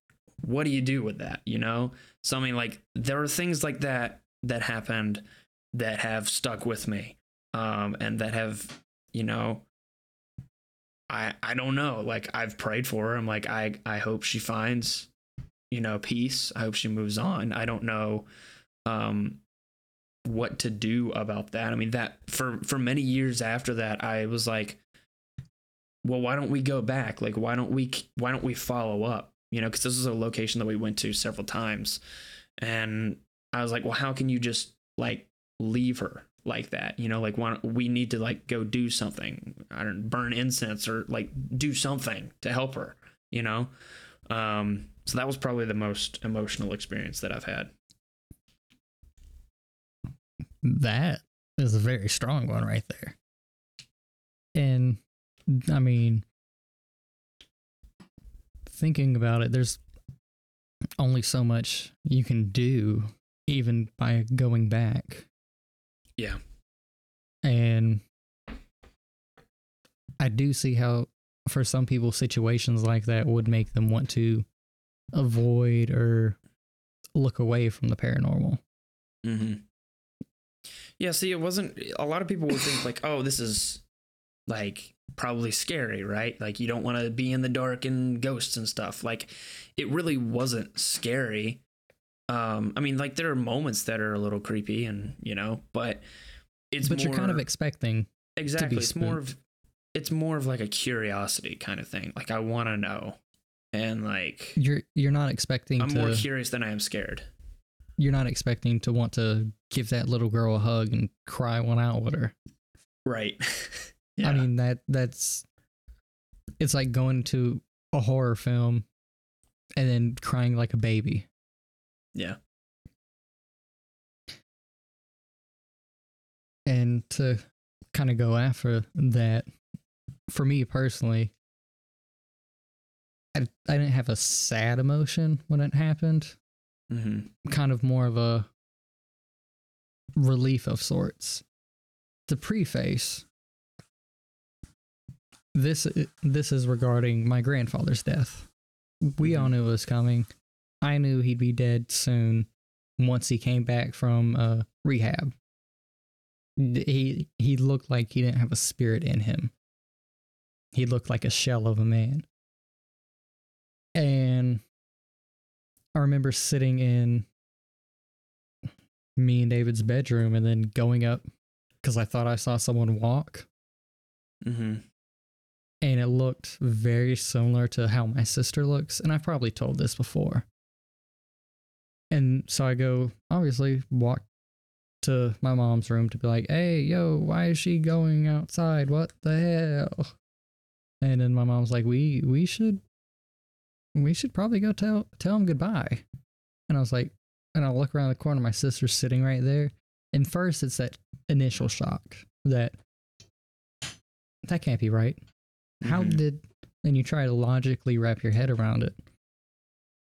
what do you do with that you know? So i mean like there are things like that that happened that have stuck with me um and that have you know i i don't know. Like i've prayed for her. I'm like i i hope she finds you know, peace. I hope she moves on. I don't know um, what to do about that. I mean, that for for many years after that, I was like, well, why don't we go back? Like, why don't we why don't we follow up? You know, because this is a location that we went to several times, and I was like, well, how can you just like leave her like that? You know, like why we need to like go do something? I don't burn incense or like do something to help her. You know, Um, so that was probably the most emotional experience that I've had. That is a very strong one right there. And I mean, thinking about it, there's only so much you can do even by going back. Yeah. And I do see how, for some people, situations like that would make them want to avoid or look away from the paranormal. Mm-hmm. Yeah, see, it wasn't. A lot of people would think like, "Oh, this is like probably scary, right? Like you don't want to be in the dark and ghosts and stuff." Like, it really wasn't scary. Um, I mean, like there are moments that are a little creepy, and you know, but it's but more, you're kind of expecting exactly. It's more of it's more of like a curiosity kind of thing. Like I want to know, and like you're you're not expecting. I'm to, more curious than I am scared. You're not expecting to want to give that little girl a hug and cry one out with her. Right. [laughs] yeah. I mean that that's it's like going to a horror film and then crying like a baby. Yeah. And to kind of go after that, for me personally, I, I didn't have a sad emotion when it happened. Mm-hmm. Kind of more of a relief of sorts. To preface, this this is regarding my grandfather's death. We all Mhm. knew it was coming. I knew he'd be dead soon once he came back from uh, rehab. He he looked like he didn't have a spirit in him. He looked like a shell of a man. And I remember sitting in me and David's bedroom and then going up because I thought I saw someone walk. Mm-hmm. and it looked very similar to how my sister looks and i've probably told this before. And so i go obviously walk to my mom's room to be like hey yo why is she going outside? What the hell? And then my mom's like we we should we should probably go tell tell him goodbye. And i was like and i look around the corner my sister's sitting right there. And first it's that initial shock that that can't be right. How Mhm. did and you try to logically wrap your head around it.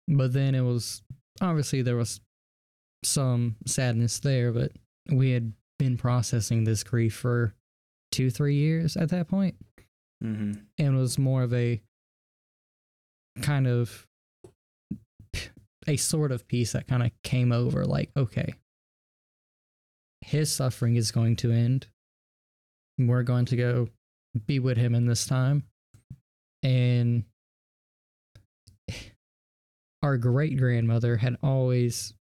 But then it was obviously there was some sadness there but we had been processing this grief for two three years at that point. Mm-hmm. and it was more of a kind of a sort of peace that kind of came over like okay his suffering is going to end. We're going to go be with him in this time. And our great grandmother had always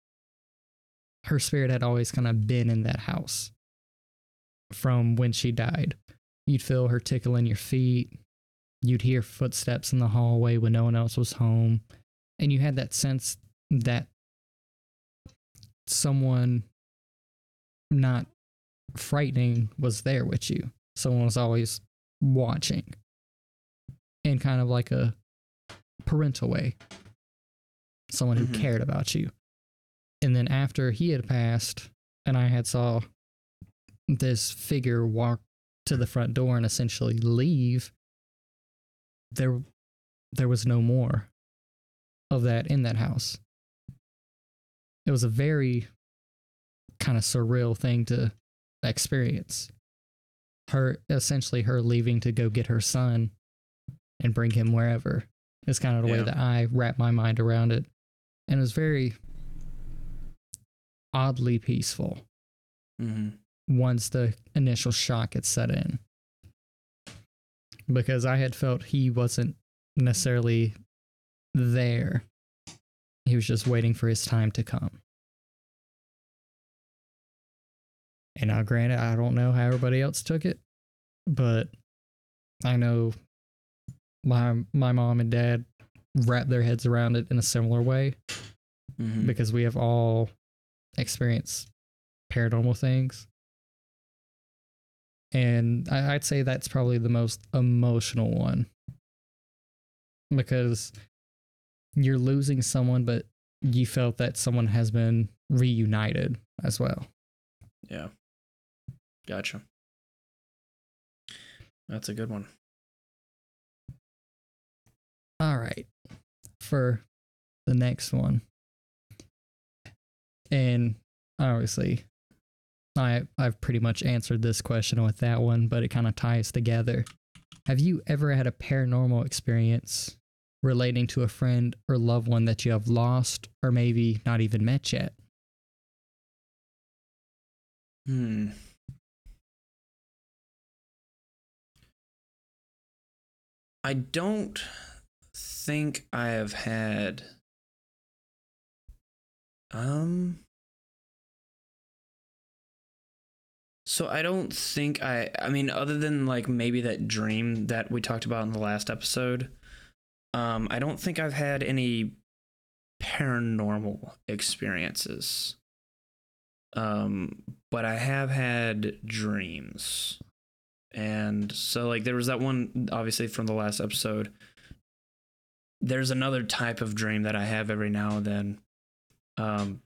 her spirit had always kind of been in that house from when she died. You'd feel her tickling your feet you'd hear footsteps in the hallway when no one else was home. And you had that sense that someone not frightening was there with you. Someone was always watching in kind of like a parental way. Someone who Mhm. cared about you. And then after he had passed and i had saw this figure walk to the front door and essentially leave there there was no more of that in that house it was a very kind of surreal thing to experience her essentially her leaving to go get her son and bring him wherever is kind of the way that i wrap my mind around it and it was very oddly peaceful Mm-hmm. once the initial shock had set in. Because I had felt he wasn't necessarily there. He was just waiting for his time to come. And now, granted, I don't know how everybody else took it, but I know my my mom and dad wrapped their heads around it in a similar way Mm-hmm. because we have all experienced paranormal things. And I, I'd say that's probably the most emotional one. Because you're losing someone, but you felt that someone has been reunited as well. Yeah. Gotcha. That's a good one. All right. For the next one. And obviously I I've pretty much answered this question with that one, but it kind of ties together. Have you ever had a paranormal experience relating to a friend or loved one that you have lost or maybe not even met yet? Hmm. I don't think I have had um So I don't think I I mean other than like maybe that dream that we talked about in the last episode um I don't think I've had any paranormal experiences. Um but I have had dreams. And so like there was that one obviously from the last episode. There's another type of dream that I have every now and then. Um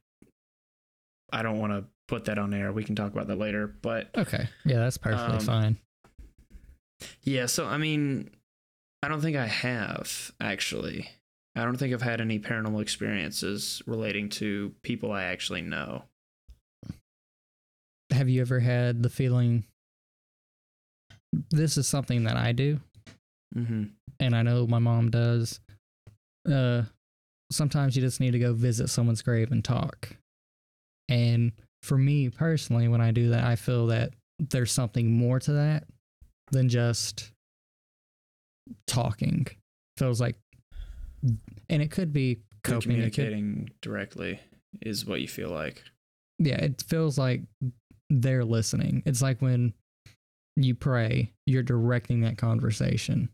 I don't want to put that on air. We can talk about that later. But Okay. Yeah, that's perfectly Um, fine. yeah, so I mean, I don't think I have actually. I don't think I've had any paranormal experiences relating to people I actually know. Have you ever had the feeling this is something that I do Mm-hmm. and I know my mom does. Uh, sometimes you just need to go visit someone's grave and talk. And for me personally, when I do that, I feel that there's something more to that than just talking. Feels like, and it could be coping. It could, Communicating directly is what you feel like. yeah, it feels like they're listening. It's like when you pray, you're directing that conversation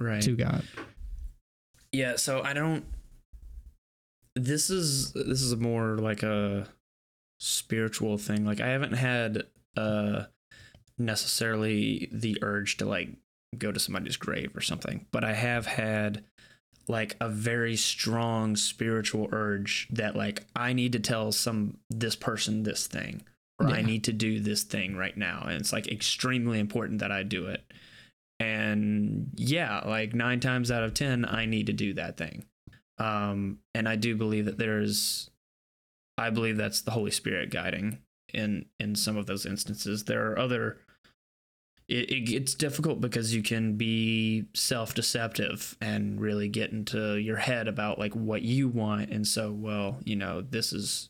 Right. to God. Yeah, so I don't this is this is more like a spiritual thing. Like I haven't had uh necessarily the urge to like go to somebody's grave or something, but I have had like a very strong spiritual urge that like I need to tell some this person this thing or I need to do this thing right now and it's like extremely important that I do it. And yeah, like 9 times out of 10 I need to do that thing. Um and I do believe that there's I believe that's the Holy Spirit guiding in in some of those instances. There are other it, it it's difficult because you can be self-deceptive and really get into your head about like what you want and so well you know this is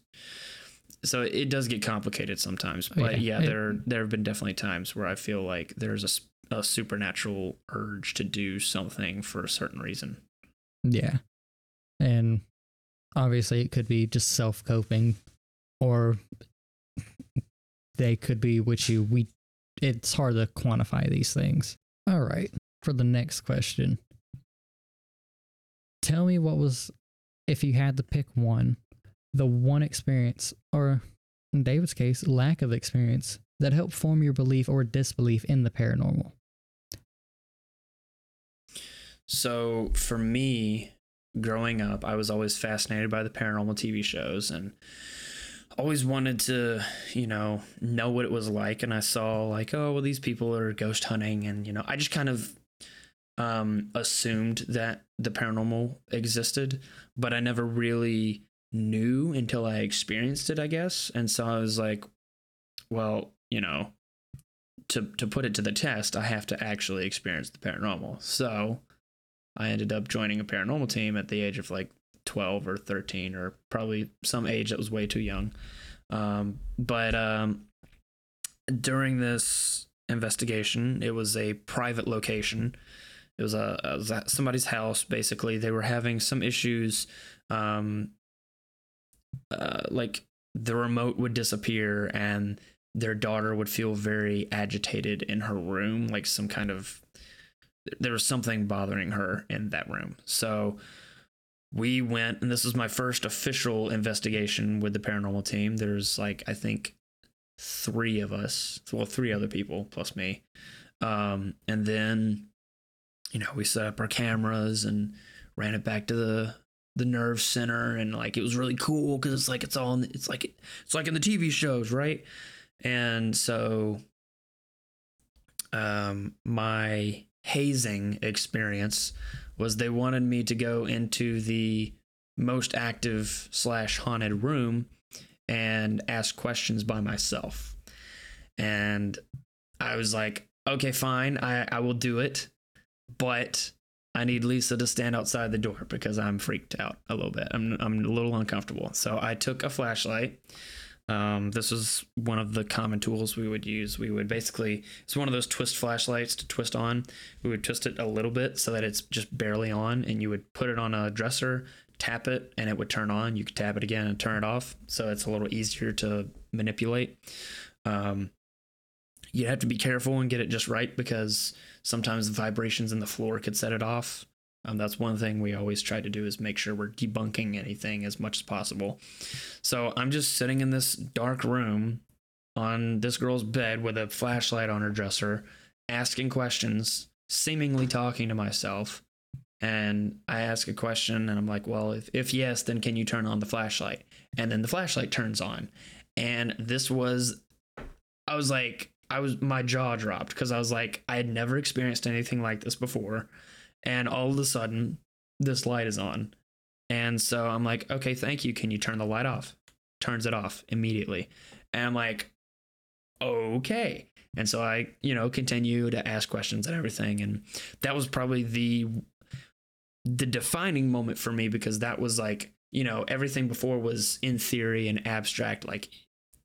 so it does get complicated sometimes Oh, but yeah. yeah, there there have been definitely times where i feel like there's a, a supernatural urge to do something for a certain reason Yeah. And obviously it could be just self coping or they could be which you we it's hard to quantify these things. All right. For the next question. Tell me what was if you had to pick one, the one experience or in David's case, lack of experience that helped form your belief or disbelief in the paranormal. So for me, growing up, I was always fascinated by the paranormal TV shows and always wanted to, you know, know what it was like. And I saw like, oh, well, these people are ghost hunting, and you know, I just kind of um, assumed that the paranormal existed, but I never really knew until I experienced it, I guess. And so I was like, well, you know, to to put it to the test, I have to actually experience the paranormal. So I ended up joining a paranormal team at the age of like 12 or 13 or probably some age that was way too young. Um, but um, during this investigation, it was a private location. It was, a, it was at somebody's house, basically. They were having some issues. Um, uh, like the remote would disappear and their daughter would feel very agitated in her room, like some kind of there was something bothering her in that room. So we went, and this was my first official investigation with the paranormal team. There's like, I think, three of us, well, three other people plus me. Um, and then, you know, we set up our cameras and ran it back to the the nerve center and like it was really cool because it's like it's all in, it's like it's like in the TV shows, right? And so um my hazing experience was they wanted me to go into the most active slash haunted room and ask questions by myself. And I was like, okay, fine, I, I will do it. But I need Lisa to stand outside the door because I'm freaked out a little bit. I'm, I'm a little uncomfortable. So I took a flashlight. Um, this was one of the common tools we would use. We would basically, it's one of those twist flashlights to twist on. We would twist it a little bit so that it's just barely on, and you would put it on a dresser, tap it, and it would turn on. You could tap it again and turn it off. So it's a little easier to manipulate. Um, you have to be careful and get it just right because sometimes the vibrations in the floor could set it off. Um, that's one thing we always try to do is make sure we're debunking anything as much as possible. So I'm just sitting in this dark room on this girl's bed with a flashlight on her dresser, asking questions, seemingly talking to myself. And I ask a question and I'm like, well, if, if yes, then can you turn on the flashlight? And then the flashlight turns on. And this was, I was like, I was, my jaw dropped because I was like, I had never experienced anything like this before and all of a sudden this light is on. And so i'm like okay thank you. Can you turn the light off? Turns it off immediately. And i'm like okay. And so i you know continue to ask questions and everything. And that was probably the the defining moment for me because that was like you know everything before was in theory and abstract like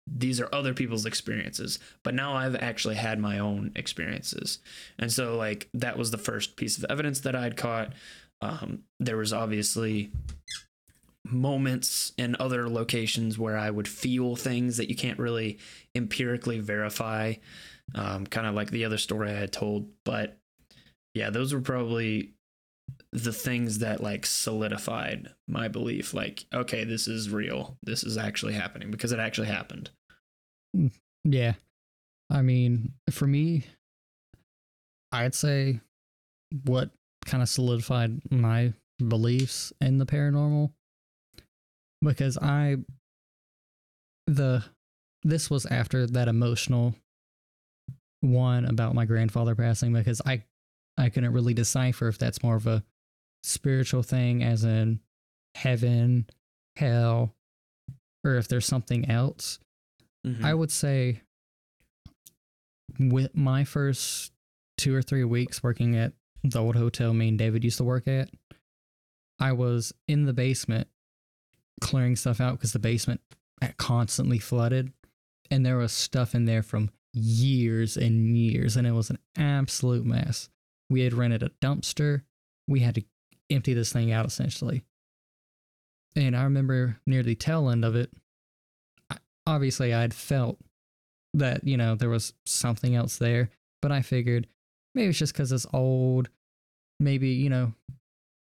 these are other people's experiences but now i've actually had my own experiences. And so like that was the first piece of evidence that i'd caught. Um, there was obviously moments in other locations where i would feel things that you can't really empirically verify um, kind of like the other story i had told but yeah those were probably the things that like solidified my belief like okay this is real this is actually happening because it actually happened mm, Yeah. I mean, for me, I'd say what kind of solidified my beliefs in the paranormal because I the this was after that emotional one about my grandfather passing because I I couldn't really decipher if that's more of a spiritual thing as in heaven, hell, or if there's something else. Mhm. I would say with my first two or three weeks working at the old hotel me and David used to work at, I was in the basement clearing stuff out because the basement constantly flooded and there was stuff in there from years and years and it was an absolute mess. We had rented a dumpster. We had to empty this thing out essentially. And I remember near the tail end of it, obviously I'd felt that, you know, there was something else there, but I figured maybe it's just because it's old. Maybe, you know,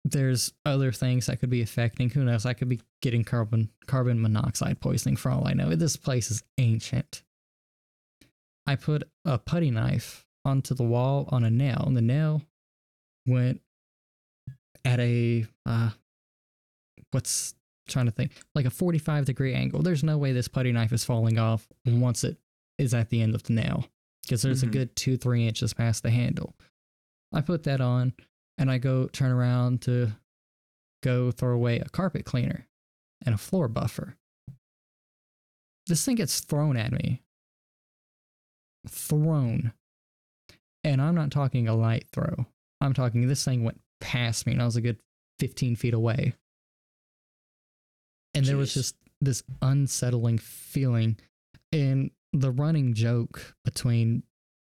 there's other things that could be affecting. Who knows? I could be getting carbon carbon monoxide poisoning for all I know. This place is ancient. I put a putty knife onto the wall on a nail, and the nail went at a uh, what's trying to think like a 45 degree angle. There's no way this putty knife is falling off once it is at the end of the nail because there's Mhm. a good two three inches past the handle. I put that on and I go turn around to go throw away a carpet cleaner and a floor buffer. This thing gets thrown at me. Thrown. And I'm not talking a light throw. I'm talking this thing went past me and I was a good 15 feet away. And there was just this unsettling feeling. And the running joke between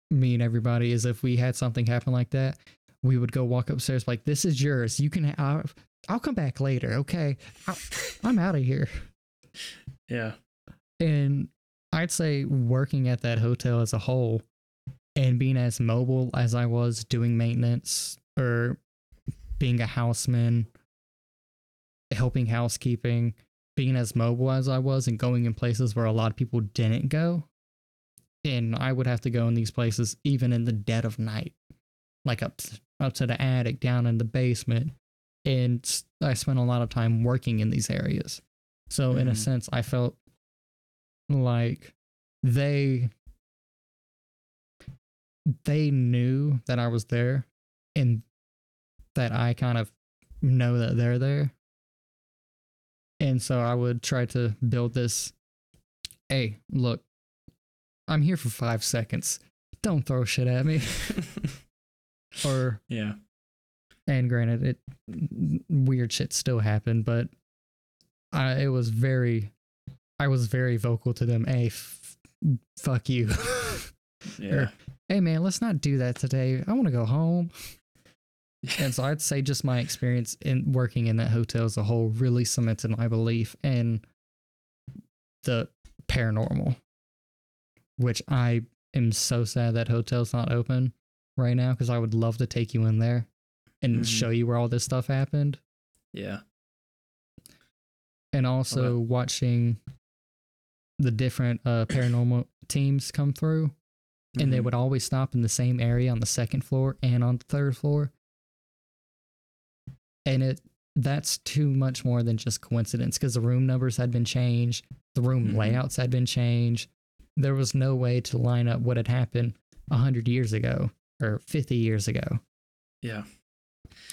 me and everybody is if we had something happen like that, we would go walk upstairs like, "This is yours. You can. I'll, I'll come back later. Okay, I'll, I'm [laughs] out of here." yeah And I'd say working at that hotel as a whole, and being as mobile as I was doing maintenance or being a houseman, helping housekeeping, being as mobile as I was, and going in places where a lot of people didn't go. And I would have to go in these places even in the dead of night, like up up to the attic, down in the basement. and I spent a lot of time working in these areas. So in a Mhm. sense, I felt like they they knew that I was there and that I kind of know that they're there. And so I would try to build this hey, look, I'm here for five seconds. Don't throw shit at me. [laughs] or yeah. and granted it weird shit still happened but i it was very i was very vocal to them hey f- fuck you [laughs] Yeah. hey man let's not do that today i want to go home and so i'd say just my experience in working in that hotel as a whole really cemented my belief in the paranormal which i am so sad that hotel's not open right now because i would love to take you in there and Mhm. show you where all this stuff happened Yeah. and also watching the different uh, paranormal teams come through and they Mhm. would always stop in the same area on the second floor and on the third floor and it that's too much more than just coincidence because the room numbers had been changed the room Mhm. layouts had been changed there was no way to line up what had happened 100 years ago or 50 years ago Yeah.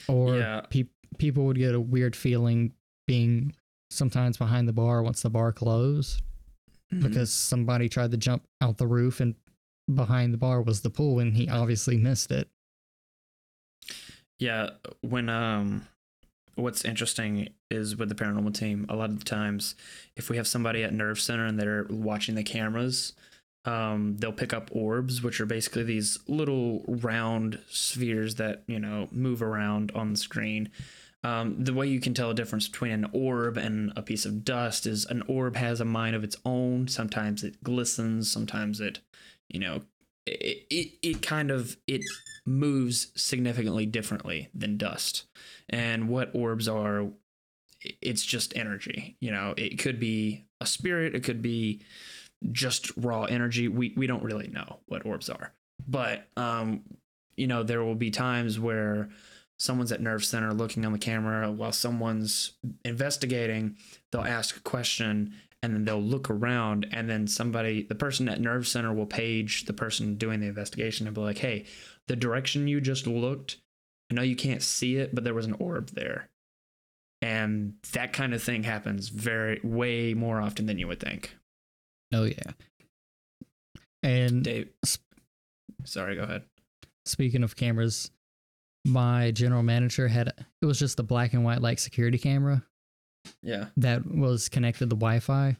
or Yeah. peop people would get a weird feeling being sometimes behind the bar once the bar closed Mhm. because somebody tried to jump out the roof and behind the bar was the pool and he obviously missed it. Yeah, when um what's interesting is with the paranormal team, a lot of the times if we have somebody at nerve center and they're watching the cameras, um they'll pick up orbs which are basically these little round spheres that, you know, move around on the screen. Um, the way you can tell a difference between an orb and a piece of dust is an orb has a mind of its own. Sometimes it glistens, sometimes it, you know, it, it, it kind of it moves significantly differently than dust. And what orbs are, it's just energy. You know, it could be a spirit, it could be just raw energy. We we don't really know what orbs are. But um, you know, there will be times where someone's at nerve center looking on the camera while someone's investigating, they'll ask a question and then they'll look around and then somebody the person at nerve center will page the person doing the investigation and be like, "Hey, the direction you just looked, I know you can't see it, but there was an orb there." And that kind of thing happens very way more often than you would think. Oh yeah. And Dave Sorry, go ahead. speaking of cameras, my general manager had it was just a black and white like security camera Yeah. that was connected to Wi-Fi,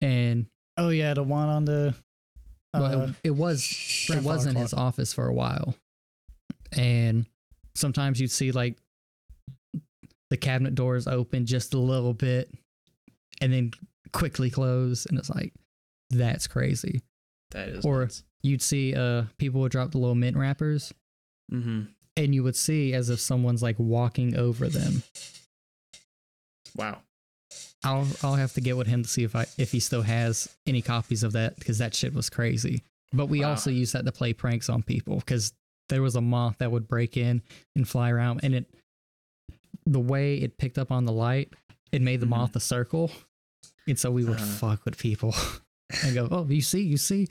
and Oh yeah, the one on the. well, Uh, it, it was it was in his office for a while, and sometimes you'd see like the cabinet doors open just a little bit, and then quickly close, and it's like that's crazy. That is Or- nuts. You'd see uh people would drop the little mint wrappers, Mhm. and you would see as if someone's like walking over them. Wow. I'll I'll have to get with him to see if I if he still has any copies of that because that shit was crazy. But we Wow. also use that to play pranks on people because there was a moth that would break in and fly around, and it the way it picked up on the light, it made the Mhm. moth a circle, and so we would Uh-huh. fuck with people [laughs] and go, "Oh, you see, you see,"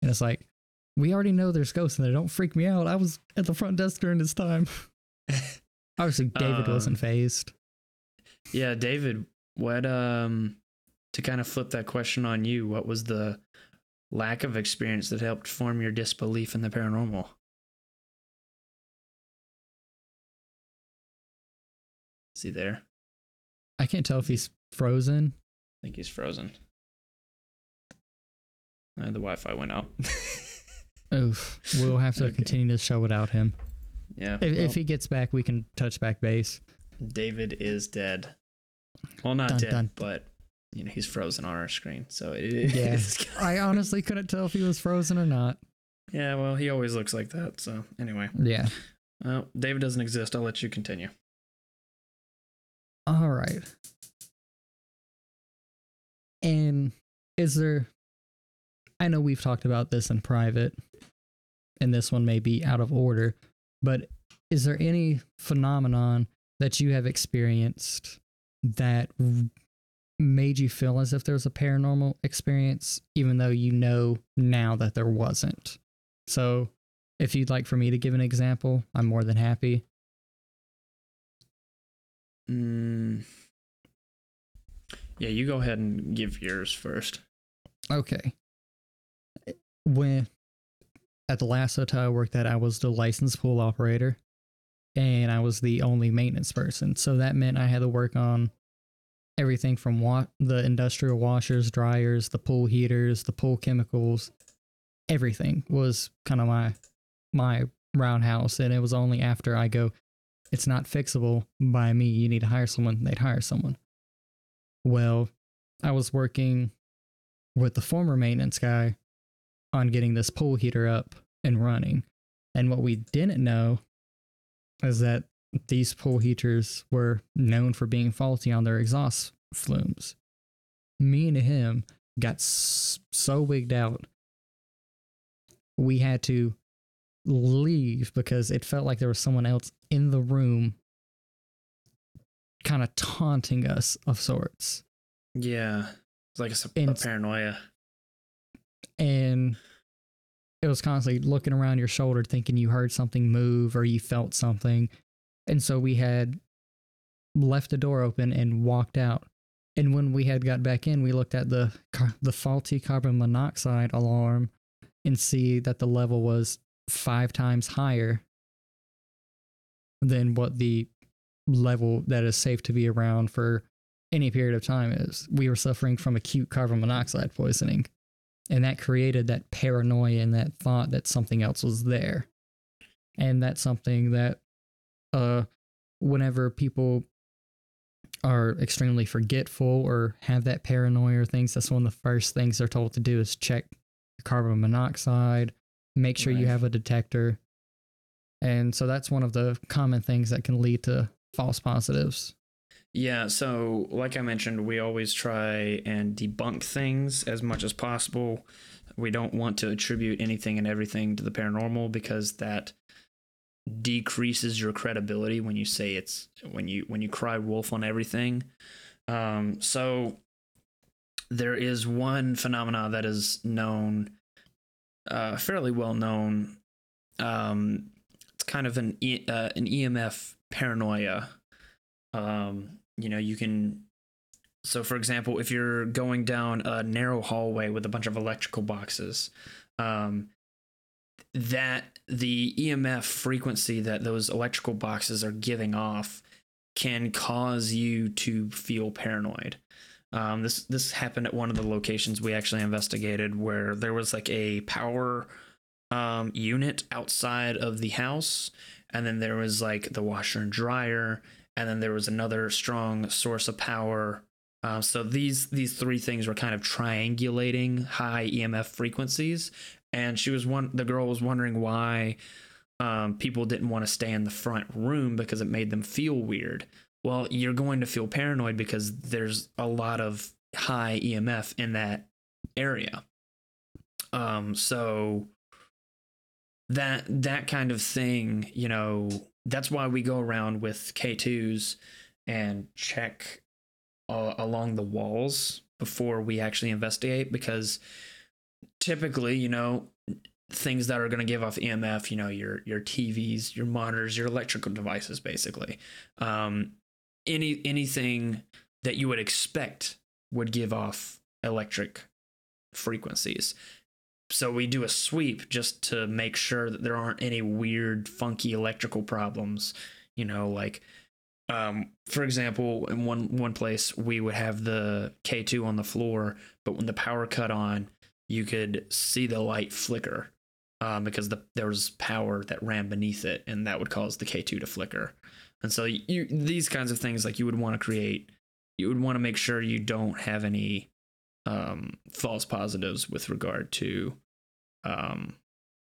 and it's like. We already know there's ghosts in there. Don't freak me out. I was at the front desk during this time. [laughs] Obviously, David Um, wasn't fazed. Yeah, David, what um to kind of flip that question on you, what was the lack of experience that helped form your disbelief in the paranormal? See there? I can't tell if he's frozen. I think he's frozen. Uh, the Wi-Fi went out. [laughs] Oof. We'll have to Okay. continue this show without him. yeah. If, well, if he gets back, we can touch back base. David is dead. Well, not Dun, dead, dun. but you know he's frozen on our screen. So it [laughs] Yeah. is. I honestly couldn't tell if he was frozen or not. yeah. Well, he always looks like that. So anyway, Yeah. well, David doesn't exist. I'll let you continue. All right. And is there, I know we've talked about this in private, and this one may be out of order, but is there any phenomenon that you have experienced that made you feel as if there was a paranormal experience, even though you know now that there wasn't? So, if you'd like for me to give an example, I'm more than happy. Mm. Yeah, you go ahead and give yours first. Okay. When at the last hotel I worked at, I was the licensed pool operator and I was the only maintenance person. So that meant I had to work on everything from wa- the industrial washers, dryers, the pool heaters, the pool chemicals. Everything was kind of my my roundhouse and it was only after I go it's not fixable by me. You need to hire someone. They'd hire someone. Well, I was working with the former maintenance guy on getting this pool heater up and running. And what we didn't know is that these pool heaters were known for being faulty on their exhaust flumes. Me and him got s- so wigged out, we had to leave because it felt like there was someone else in the room kind of taunting us of sorts. Yeah, it's like a, And- paranoia. and it was constantly looking around your shoulder thinking you heard something move or you felt something. And so we had left the door open and walked out. And when we had got back in we looked at the the faulty carbon monoxide alarm and see that the level was five times higher than what the level that is safe to be around for any period of time is. We were suffering from acute carbon monoxide poisoning and that created that paranoia and that thought that something else was there. And that's something that uh whenever people are extremely forgetful or have that paranoia or things that's one of the first things they're told to do is check carbon monoxide make sure you have a detector. And so that's one of the common things that can lead to false positives Yeah, so like I mentioned, we always try and debunk things as much as possible. We don't want to attribute anything and everything to the paranormal because that decreases your credibility when you say it's when you when you cry wolf on everything. Um, so there is one phenomena that is known, uh, fairly well known. Um, it's kind of an e- uh, an EMF paranoia um, you know, you can. So, for example, if you're going down a narrow hallway with a bunch of electrical boxes, um, that the EMF frequency that those electrical boxes are giving off can cause you to feel paranoid. Um, this this happened at one of the locations we actually investigated, where there was like a power um, unit outside of the house, and then there was like the washer and dryer, and then there was another strong source of power. Uh, so these these three things were kind of triangulating high EMF frequencies, and she was one. The girl was wondering why um, people didn't want to stay in the front room because it made them feel weird. Well, you're going to feel paranoid because there's a lot of high EMF in that area. Um, so that that kind of thing, you know, that's why we go around with K2s and check uh, along the walls before we actually investigate because typically, you know, things that are going to give off EMF, you know, your your TVs, your monitors, your electrical devices basically. Um any anything that you would expect would give off electric frequencies so we do a sweep just to make sure that there aren't any weird funky electrical problems you know like um for example in one one place we would have the K2 on the floor but when the power cut on you could see the light flicker um, because the, there was power that ran beneath it and that would cause the K2 to flicker. And so you these kinds of things like you would want to create you would want to make sure you don't have any um, false positives with regard to um,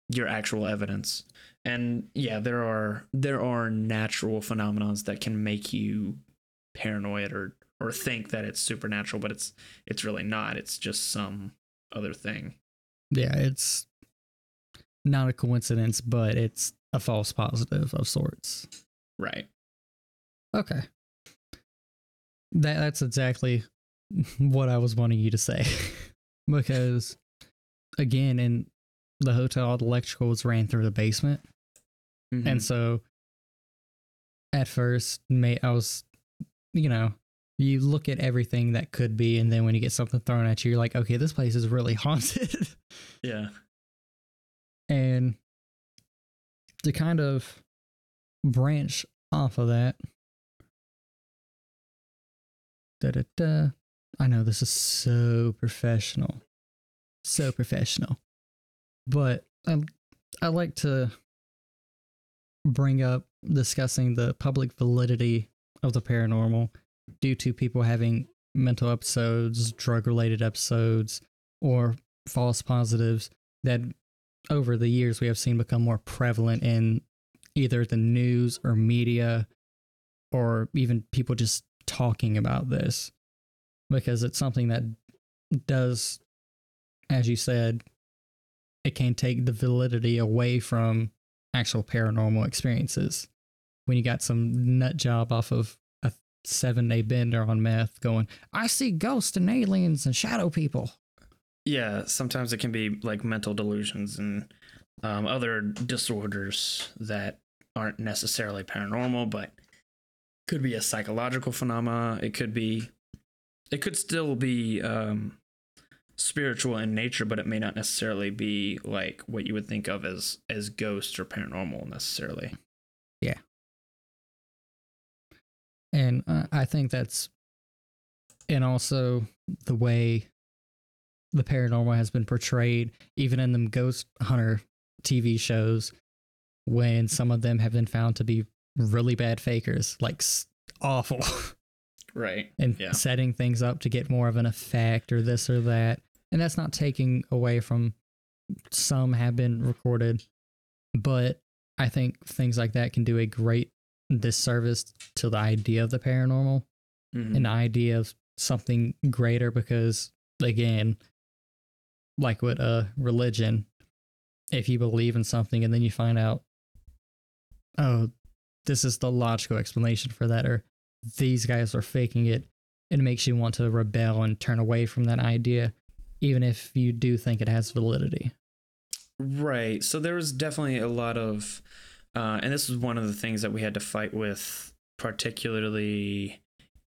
your actual evidence. And yeah, there are there are natural phenomenons that can make you paranoid or or think that it's supernatural, but it's it's really not. It's just some other thing. yeah it's not a coincidence but it's a false positive of sorts Right. Okay. That that's exactly [laughs] what I was wanting you to say. [laughs] because again, in the hotel, all the electrical was ran through the basement. Mhm. And so at first, may I was, you know, you look at everything that could be, and then when you get something thrown at you, you're like, okay, this place is really [laughs] haunted. yeah. and to kind of branch off of that, da da da. I know this is so professional, so professional, but I I like to bring up discussing the public validity of the paranormal due to people having mental episodes, drug related episodes, or false positives that over the years we have seen become more prevalent in either the news or media or even people just talking about this. Because it's something that does as you said it can take the validity away from actual paranormal experiences when you got some nut job off of a seven day bender on meth going i see ghosts and aliens and shadow people Yeah, sometimes it can be like mental delusions and um, other disorders that aren't necessarily paranormal, but could be a psychological phenomena. It could be, it could still be um, spiritual in nature, but it may not necessarily be like what you would think of as as ghosts or paranormal necessarily. Yeah. And uh, I think that's, and also the way the paranormal has been portrayed, even in them ghost hunter TV shows, when some of them have been found to be really bad fakers, like s- awful, [laughs] Right. and Yeah. setting things up to get more of an effect or this or that. And that's not taking away from some have been recorded, but I think things like that can do a great disservice to the idea of the paranormal Mhm. an idea of something greater because again like with a religion if you believe in something and then you find out oh this is the logical explanation for that or these guys are faking it it makes you want to rebel and turn away from that idea even if you do think it has validity Right. So there was definitely a lot of, uh, and this was one of the things that we had to fight with, particularly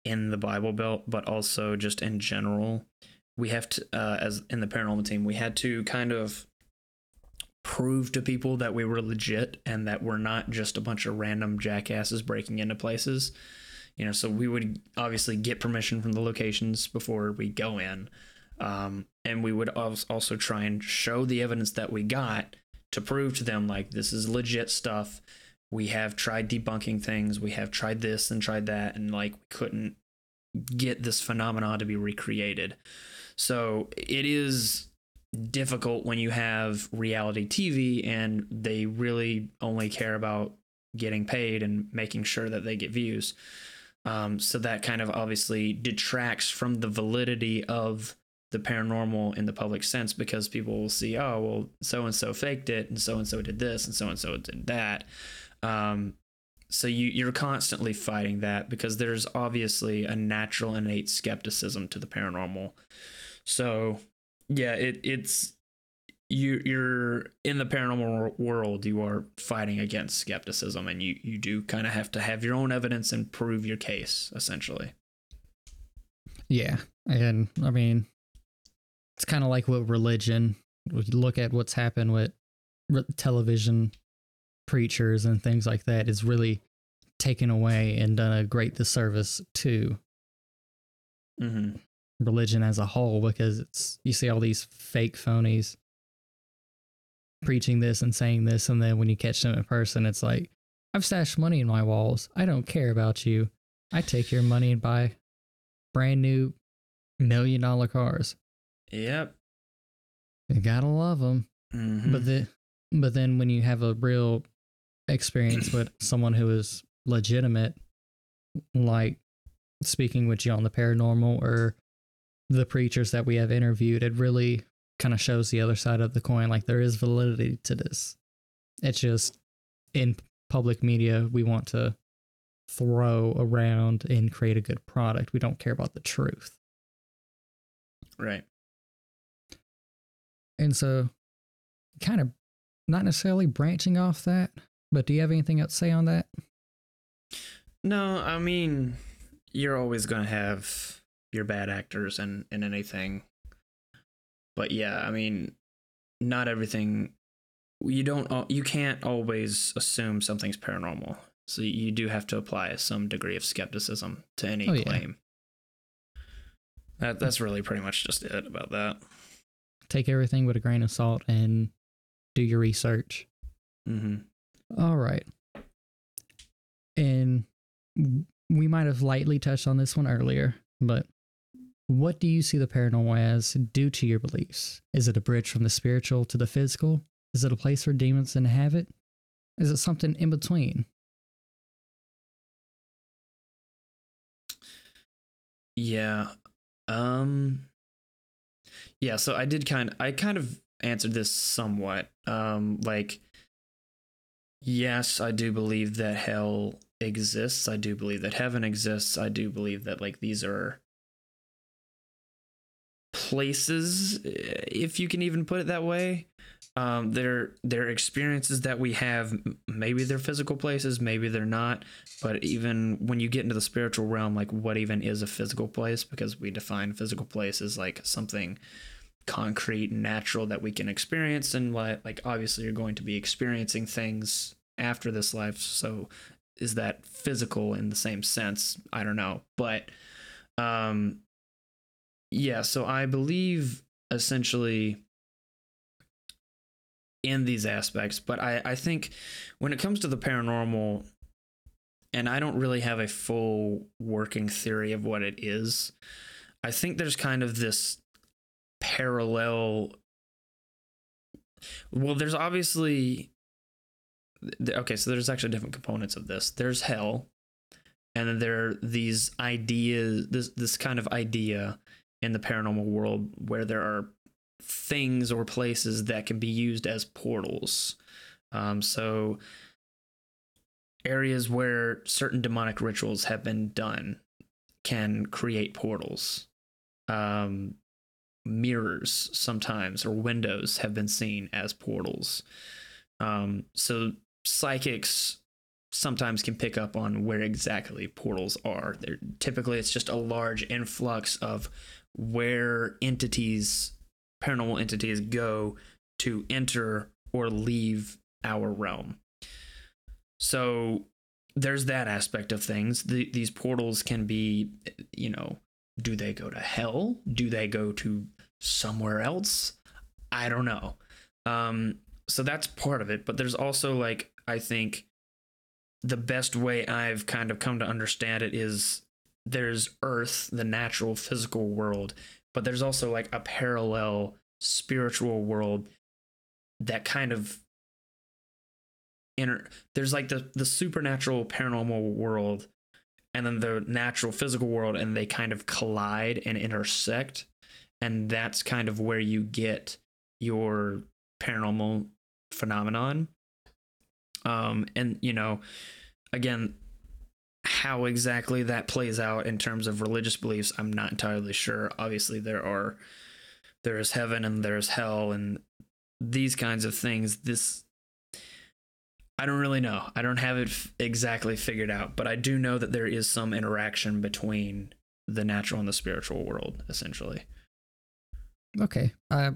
in the Bible Belt, but also just in general. We have to, uh, as in the paranormal team, we had to kind of prove to people that we were legit and that we're not just a bunch of random jackasses breaking into places. You know, so we would obviously get permission from the locations before we go in. Um, and we would als- also try and show the evidence that we got to prove to them like this is legit stuff. We have tried debunking things. We have tried this and tried that, and like we couldn't get this phenomenon to be recreated. So it is difficult when you have reality TV and they really only care about getting paid and making sure that they get views. Um, so that kind of obviously detracts from the validity of the paranormal in the public sense because people will see, oh, well, so and so faked it, and so and so did this, and so and so did that. Um, so you you're constantly fighting that because there's obviously a natural innate skepticism to the paranormal. So yeah, it it's you you're in the paranormal wor- world you are fighting against skepticism and you you do kind of have to have your own evidence and prove your case essentially Yeah. And I mean, it's kind of like what religion. We look at what's happened with re- television preachers and things like that is really taken away and done a great disservice to mm-hmm. religion as a whole because it's you see all these fake phonies preaching this and saying this and then when you catch them in person it's like I've stashed money in my walls. I don't care about you. I take your money and buy brand new million dollar cars. Yep You gotta love them. Mhm. But the but then when you have a real experience with [clears throat] someone who is legitimate, like speaking with you on the paranormal or the preachers that we have interviewed, it really kind of shows the other side of the coin. Like there is validity to this. It's just in public media we want to throw around and create a good product. We don't care about the truth. Right. And so, kind of not necessarily branching off that, but do you have anything else to say on that? No, I mean, you're always going to have your bad actors in, in anything. But yeah, I mean, not everything. You don't. You can't always assume something's paranormal. So you do have to apply some degree of skepticism to any Oh, yeah. claim. That that's really pretty much just it about that. Take everything with a grain of salt and do your research. Mm-hmm. All right. And we might have lightly touched on this one earlier, but what do you see the paranormal as due to your beliefs? Is it a bridge from the spiritual to the physical? Is it a place where demons inhabit? Is it something in between? Yeah. Um Yeah, so I did kind I kind of answered this somewhat. Um like yes, I do believe that hell exists. I do believe that heaven exists. I do believe that like these are places if you can even put it that way. Um they're they're experiences that we have maybe they're physical places, maybe they're not but even when you get into the spiritual realm like what even is a physical place? Because we define physical place as like something concrete and natural that we can experience and what like obviously you're going to be experiencing things after this life so is that physical in the same sense? I don't know but um yeah so i believe essentially in these aspects but i i think when it comes to the paranormal and I don't really have a full working theory of what it is. I think there's kind of this parallel. Well, there's obviously. Okay, so there's actually different components of this. There's hell, and then there are these ideas, this this kind of idea in the paranormal world where there are things or places that can be used as portals. Um, so areas where certain demonic rituals have been done can create portals. Um, mirrors sometimes or windows have been seen as portals. Um, so psychics sometimes can pick up on where exactly portals are. They're, typically, it's just a large influx of where entities, paranormal entities, go to enter or leave our realm. So there's that aspect of things. The, these portals can be, you know, do they go to hell? Do they go to somewhere else? I don't know. Um, so that's part of it. But there's also like I think the best way I've kind of come to understand it is there's Earth, the natural physical world, but there's also like a parallel spiritual world that kind of inter there's like the the supernatural paranormal world and then the natural physical world and they kind of collide and intersect and that's kind of where you get your paranormal phenomenon. Um and you know again how exactly that plays out in terms of religious beliefs i'm not entirely sure obviously there are there is heaven and there's hell and these kinds of things this I don't really know. I don't have it f- exactly figured out, but I do know that there is some interaction between the natural and the spiritual world, essentially. Okay. I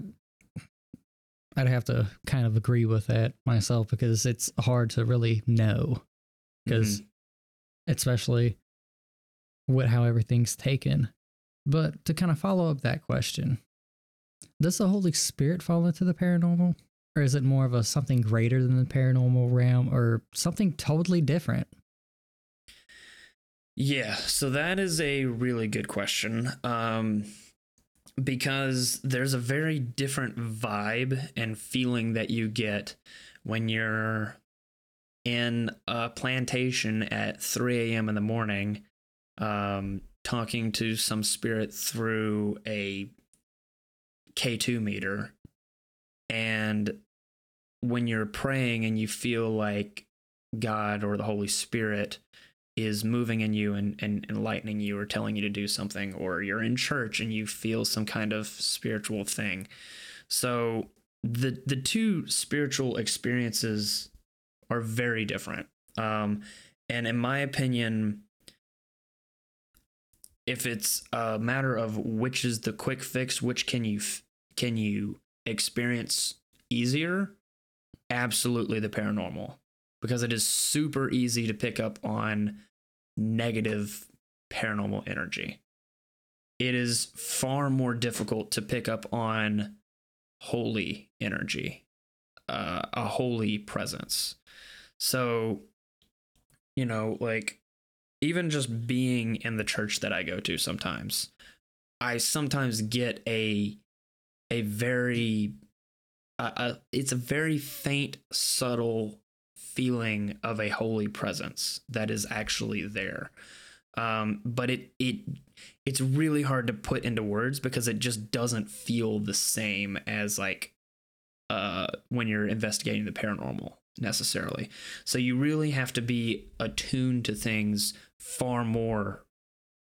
I'd have to kind of agree with that myself because it's hard to really know because mm-hmm. Especially with how everything's taken. But to kind of follow up that question, does the Holy Spirit fall into the paranormal? Or is it more of a something greater than the paranormal realm or something totally different? Yeah, so that is a really good question. Um, because there's a very different vibe and feeling that you get when you're in a plantation at 3 a.m. in the morning, um, talking to some spirit through a K2 meter. And when you're praying and you feel like God or the Holy Spirit is moving in you and, and enlightening you or telling you to do something, or you're in church and you feel some kind of spiritual thing. So the the two spiritual experiences are very different. Um, and in my opinion, if it's a matter of which is the quick fix, which can you can you experience easier, absolutely the paranormal because it is super easy to pick up on negative paranormal energy. It is far more difficult to pick up on holy energy, uh, a holy presence. So, you know, like even just being in the church that I go to sometimes, I sometimes get a a very uh, it's a very faint, subtle feeling of a holy presence that is actually there. Um, but it it it's really hard to put into words because it just doesn't feel the same as like uh, when you're investigating the paranormal necessarily. So you really have to be attuned to things far more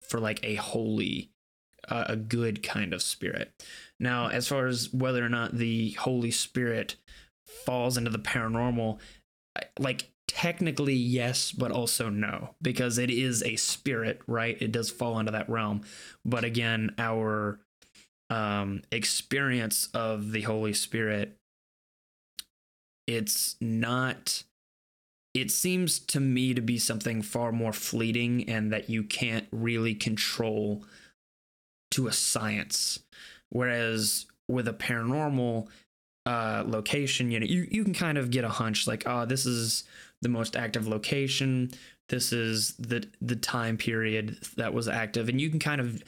for like a holy, uh, a good kind of spirit. Now, as far as whether or not the Holy Spirit falls into the paranormal, like technically yes, but also no, because it is a spirit, right? It does fall into that realm. But again, our um, experience of the Holy Spirit, it's not. It seems to me to be something far more fleeting and that you can't really control to a science. Whereas with a paranormal uh, location, you know, you, you can kind of get a hunch like, oh, this is the most active location. This is the the time period that was active, and you can kind of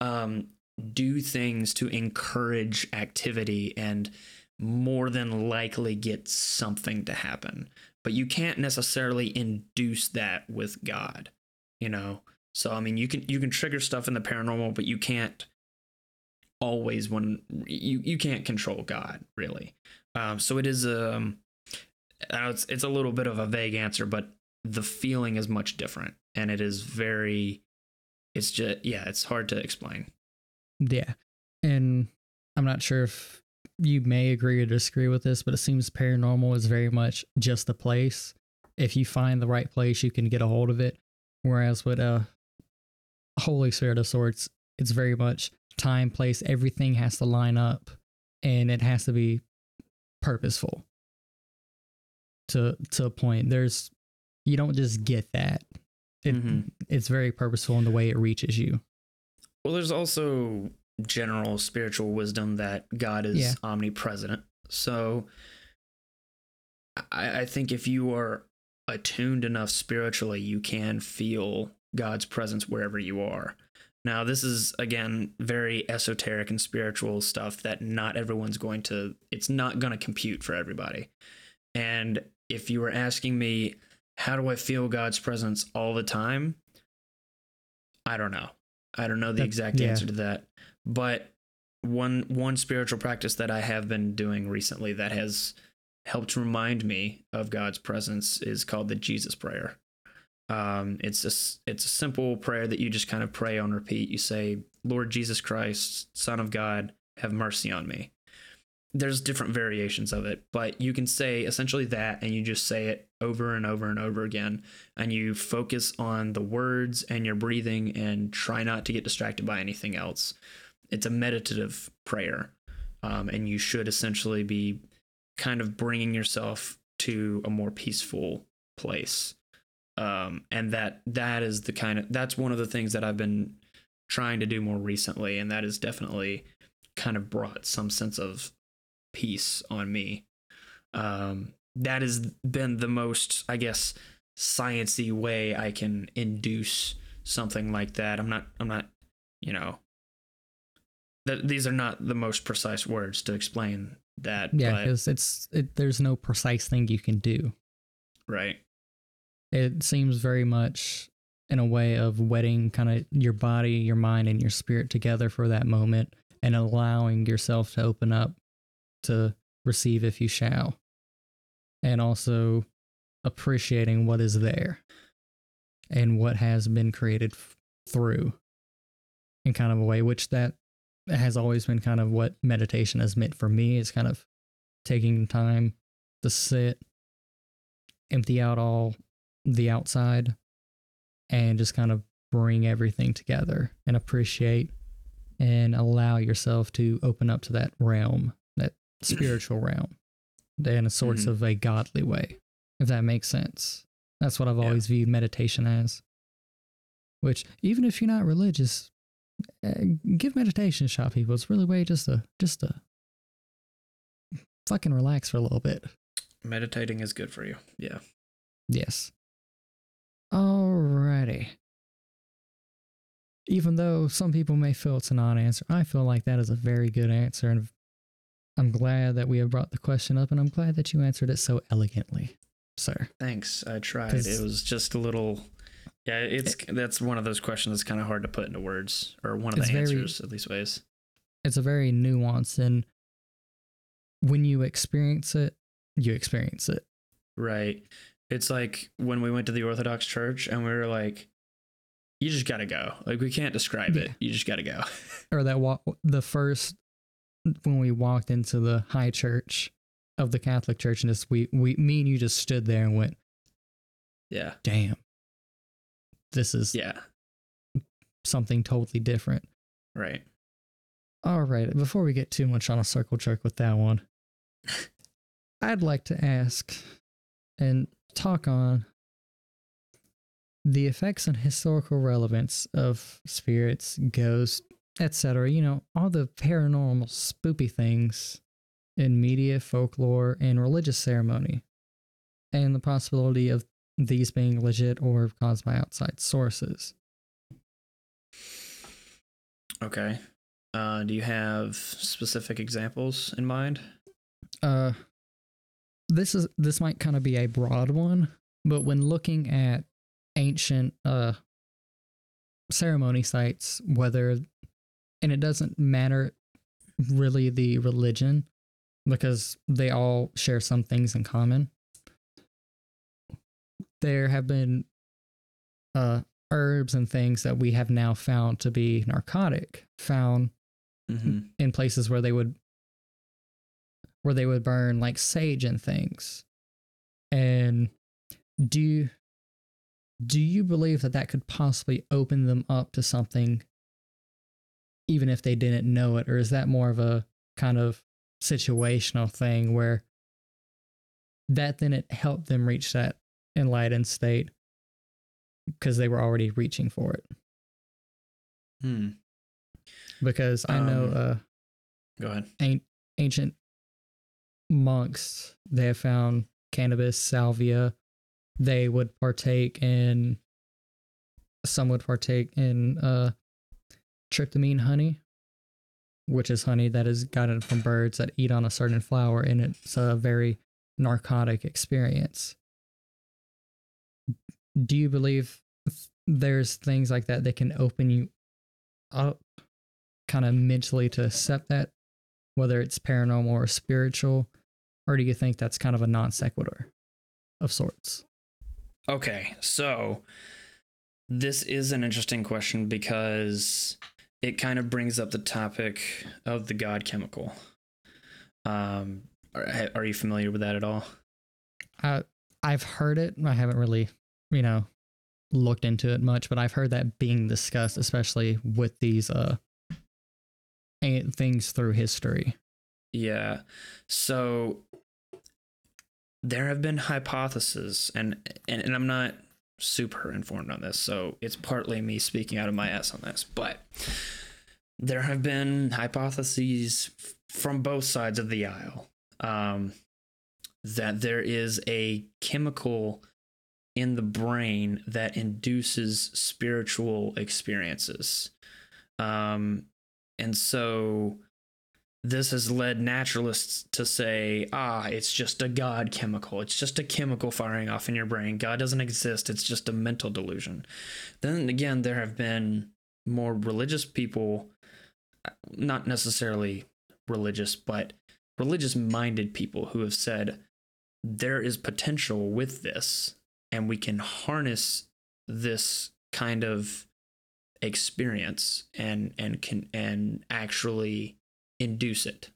um, do things to encourage activity and more than likely get something to happen. But you can't necessarily induce that with God, you know. So I mean, you can you can trigger stuff in the paranormal, but you can't always when you you can't control God really. Um, so it is um, it's it's a little bit of a vague answer, but the feeling is much different, and it is very. It's just yeah, it's hard to explain. Yeah, and I'm not sure if you may agree or disagree with this, but it seems paranormal is very much just a place. If you find the right place, you can get a hold of it. Whereas with a Holy Spirit of sorts, it's very much time, place, everything has to line up and it has to be purposeful to to a point. There's you don't just get that. It, Mhm. It's very purposeful in the way it reaches you. Well, there's also general spiritual wisdom that God is Yeah. omnipresent. So I, I think if you are attuned enough spiritually, you can feel God's presence wherever you are. Now, this is again very esoteric and spiritual stuff that not everyone's going to, it's not going to compute for everybody. And if you were asking me, how do I feel God's presence all the time? I don't know. I don't know the exact yeah. answer to that. But one one spiritual practice that I have been doing recently that has helped remind me of God's presence is called the Jesus prayer. Um, it's a it's a simple prayer that you just kind of pray on repeat. You say, "Lord Jesus Christ, Son of God, have mercy on me." There's different variations of it, but you can say essentially that, and you just say it over and over and over again, and you focus on the words and your breathing, and try not to get distracted by anything else. It's a meditative prayer, um, and you should essentially be kind of bringing yourself to a more peaceful place um, and that that is the kind of that's one of the things that I've been trying to do more recently, and that has definitely kind of brought some sense of peace on me. Um, that has been the most, I guess, sciency way I can induce something like that. I'm not, I'm not, you know, that these are not the most precise words to explain that. Yeah, because it's it, there's no precise thing you can do. right. It seems very much in a way of wetting kind of your body, your mind, and your spirit together for that moment and allowing yourself to open up to receive if you shall. And also appreciating what is there. and what has been created f- through in kind of a way which that has always been kind of what meditation has meant for me is kind of taking time to sit empty out all the outside and just kind of bring everything together and appreciate and allow yourself to open up to that realm that [clears throat] spiritual realm in a sorts Mhm. of a godly way if that makes sense that's what i've Yeah. always viewed meditation as which even if you're not religious Uh, give meditation a shot people it's really way just to just to fucking relax for a little bit Meditating is good for you. Yeah. Yes. Alrighty. Even though some people may feel it's a non answer, I feel like that is a very good answer. And I'm glad that we have brought the question up, and I'm glad that you answered it so elegantly, sir. Thanks. I tried. It was just a little. Yeah, it's that's one of those questions that's kind of hard to put into words, or one of the very- answers at least ways. It's a very nuanced, and when you experience it, you experience it. Right. It's like when we went to the Orthodox Church and we were like, "You just gotta go. Like we can't describe it. You just gotta go." [laughs] Or that walk, the first, when we walked into the high church of the Catholic Church, and just we, we, me and you just stood there and went, yeah. damn, this is Yeah. something totally different. Right. All right, before we get too much on a circle jerk with that one, [laughs] I'd like to ask and talk on the effects and historical relevance of spirits, ghosts, etc. You know, all the paranormal, spoopy things in media, folklore, and religious ceremony, and the possibility of these being legit or caused by outside sources. Okay. Uh, do you have specific examples in mind? uh this is this might kind of be a broad one but when looking at ancient uh ceremony sites whether and it doesn't matter really the religion because they all share some things in common there have been uh herbs and things that we have now found to be narcotic found Mm-hmm. in places where they would where they would burn like sage and things and do you, do you believe that that could possibly open them up to something even if they didn't know it or is that more of a kind of situational thing where that then it helped them reach that enlightened state because they were already reaching for it Hmm. because i know Um, uh Go ahead. an- ancient monks they have found cannabis salvia they would partake in some would partake in uh tryptamine honey which is honey that is gotten from birds that eat on a certain flower and it's a very narcotic experience do you believe there's things like that that can open you up kind of mentally to accept that whether it's paranormal or spiritual, or do you think that's kind of a non sequitur of sorts? Okay, so this is an interesting question because it kind of brings up the topic of the God chemical. Um, are, are you familiar with that at all? I I've heard it. I haven't really, you know, looked into it much, but I've heard that being discussed, especially with these uh things through history. Yeah. So there have been hypotheses and, and and I'm not super informed on this, so it's partly me speaking out of my ass on this, but there have been hypotheses from both sides of the aisle um, that there is a chemical in the brain that induces spiritual experiences. Um, and so this has led naturalists to say, ah, it's just a God chemical. It's just a chemical firing off in your brain. God doesn't exist. It's just a mental delusion. Then again, there have been more religious people, not necessarily religious, but religious minded people who have said there is potential with this and we can harness this kind of experience and and can and actually induce it.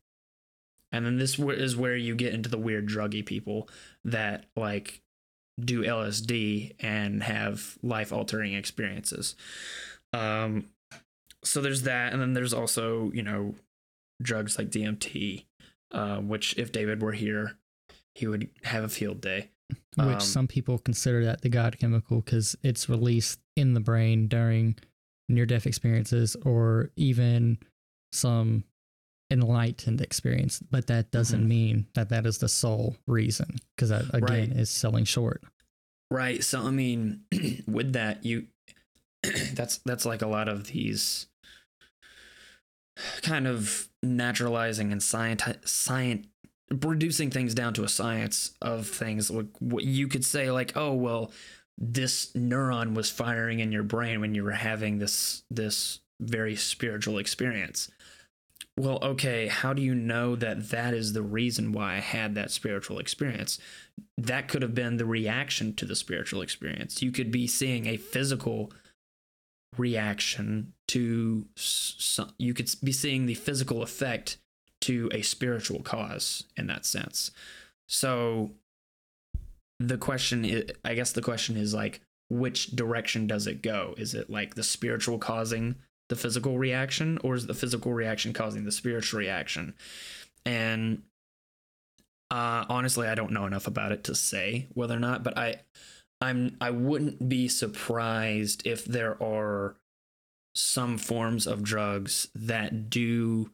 And then this is where you get into the weird druggy people that like do LSD and have life altering experiences. Um, so there's that, and then there's also you know drugs like DMT, uh, which if David were here, he would have a field day. which Um, some people consider that the god chemical because it's released in the brain during near death experiences or even some enlightened experience but that doesn't Mhm. mean that that is the sole reason because that again Right. is selling short Right. So I mean, [clears throat] with that, you [clears throat] that's that's like a lot of these kind of naturalizing and science science reducing things down to a science of things like what you could say like oh well this neuron was firing in your brain when you were having this this very spiritual experience well okay how do you know that that is the reason why i had that spiritual experience that could have been the reaction to the spiritual experience. You could be seeing a physical reaction to some, you could be seeing the physical effect to a spiritual cause in that sense. So the question is, I guess the question is like which direction does it go? Is it like the spiritual causing the physical reaction or is the physical reaction causing the spiritual reaction? And uh, honestly, I don't know enough about it to say whether or not, but I, I'm I wouldn't be surprised if there are some forms of drugs that do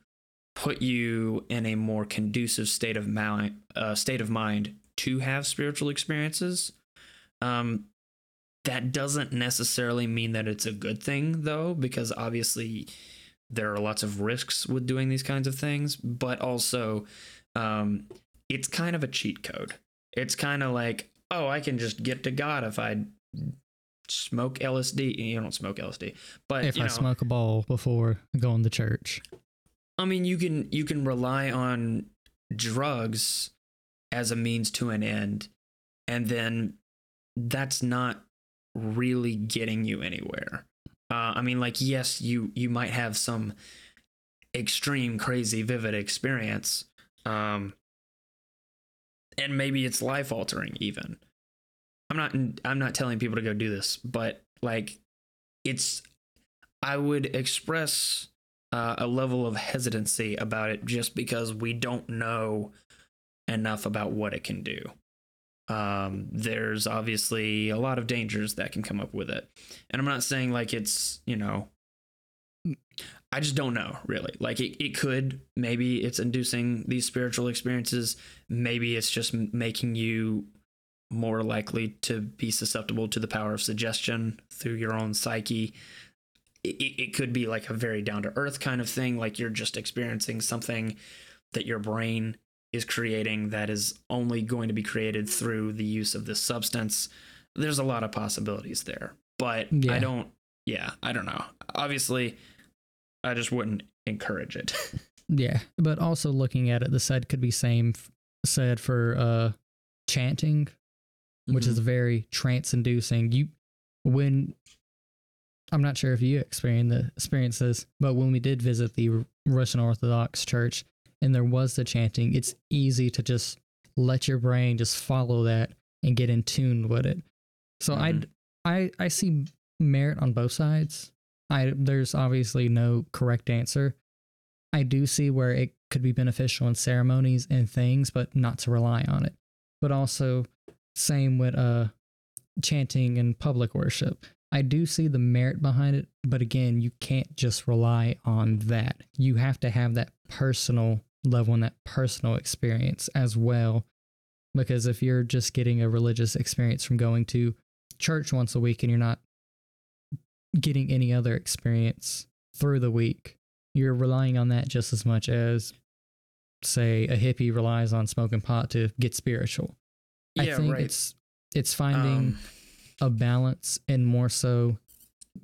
put you in a more conducive state of mind, uh, state of mind to have spiritual experiences. Um, that doesn't necessarily mean that it's a good thing, though, because obviously there are lots of risks with doing these kinds of things, but also um, it's kind of a cheat code. It's kind of like, oh, I can just get to God if I smoke LSD. You don't smoke LSD, but if you i smoke a ball before going to church I mean, you can you can rely on drugs as a means to an end, and then that's not really getting you anywhere. Uh, I mean, like, yes, you you might have some extreme, crazy, vivid experience, um, and maybe it's life altering. Even I'm not I'm not telling people to go do this, but like, it's I would express uh, a level of hesitancy about it just because we don't know enough about what it can do. Um, there's obviously a lot of dangers that can come up with it. And I'm not saying like it's, you know, I just don't know really. Like it, it could, maybe it's inducing these spiritual experiences. Maybe it's just making you more likely to be susceptible to the power of suggestion through your own psyche it, it could be like a very down to earth kind of thing like you're just experiencing something that your brain is creating that is only going to be created through the use of this substance. There's a lot of possibilities there but i don't yeah i don't know. Obviously i just wouldn't encourage it. [laughs] Yeah, but also looking at it, the said could be same said for uh chanting, which is very trance inducing. You when I'm not sure if you experienced the experience this, but when we did visit the Russian Orthodox Church and there was the chanting, it's easy to just let your brain just follow that and get in tune with it. So Mhm. I I I see merit on both sides. I there's obviously no correct answer. I do see where it could be beneficial in ceremonies and things, but not to rely on it. But also same with uh chanting and public worship. I do see the merit behind it, but again, you can't just rely on that. You have to have that personal level and that personal experience as well. Because if you're just getting a religious experience from going to church once a week and you're not getting any other experience through the week, you're relying on that just as much as, say, a hippie relies on smoking pot to get spiritual. I yeah think right it's it's finding Um, a balance and more so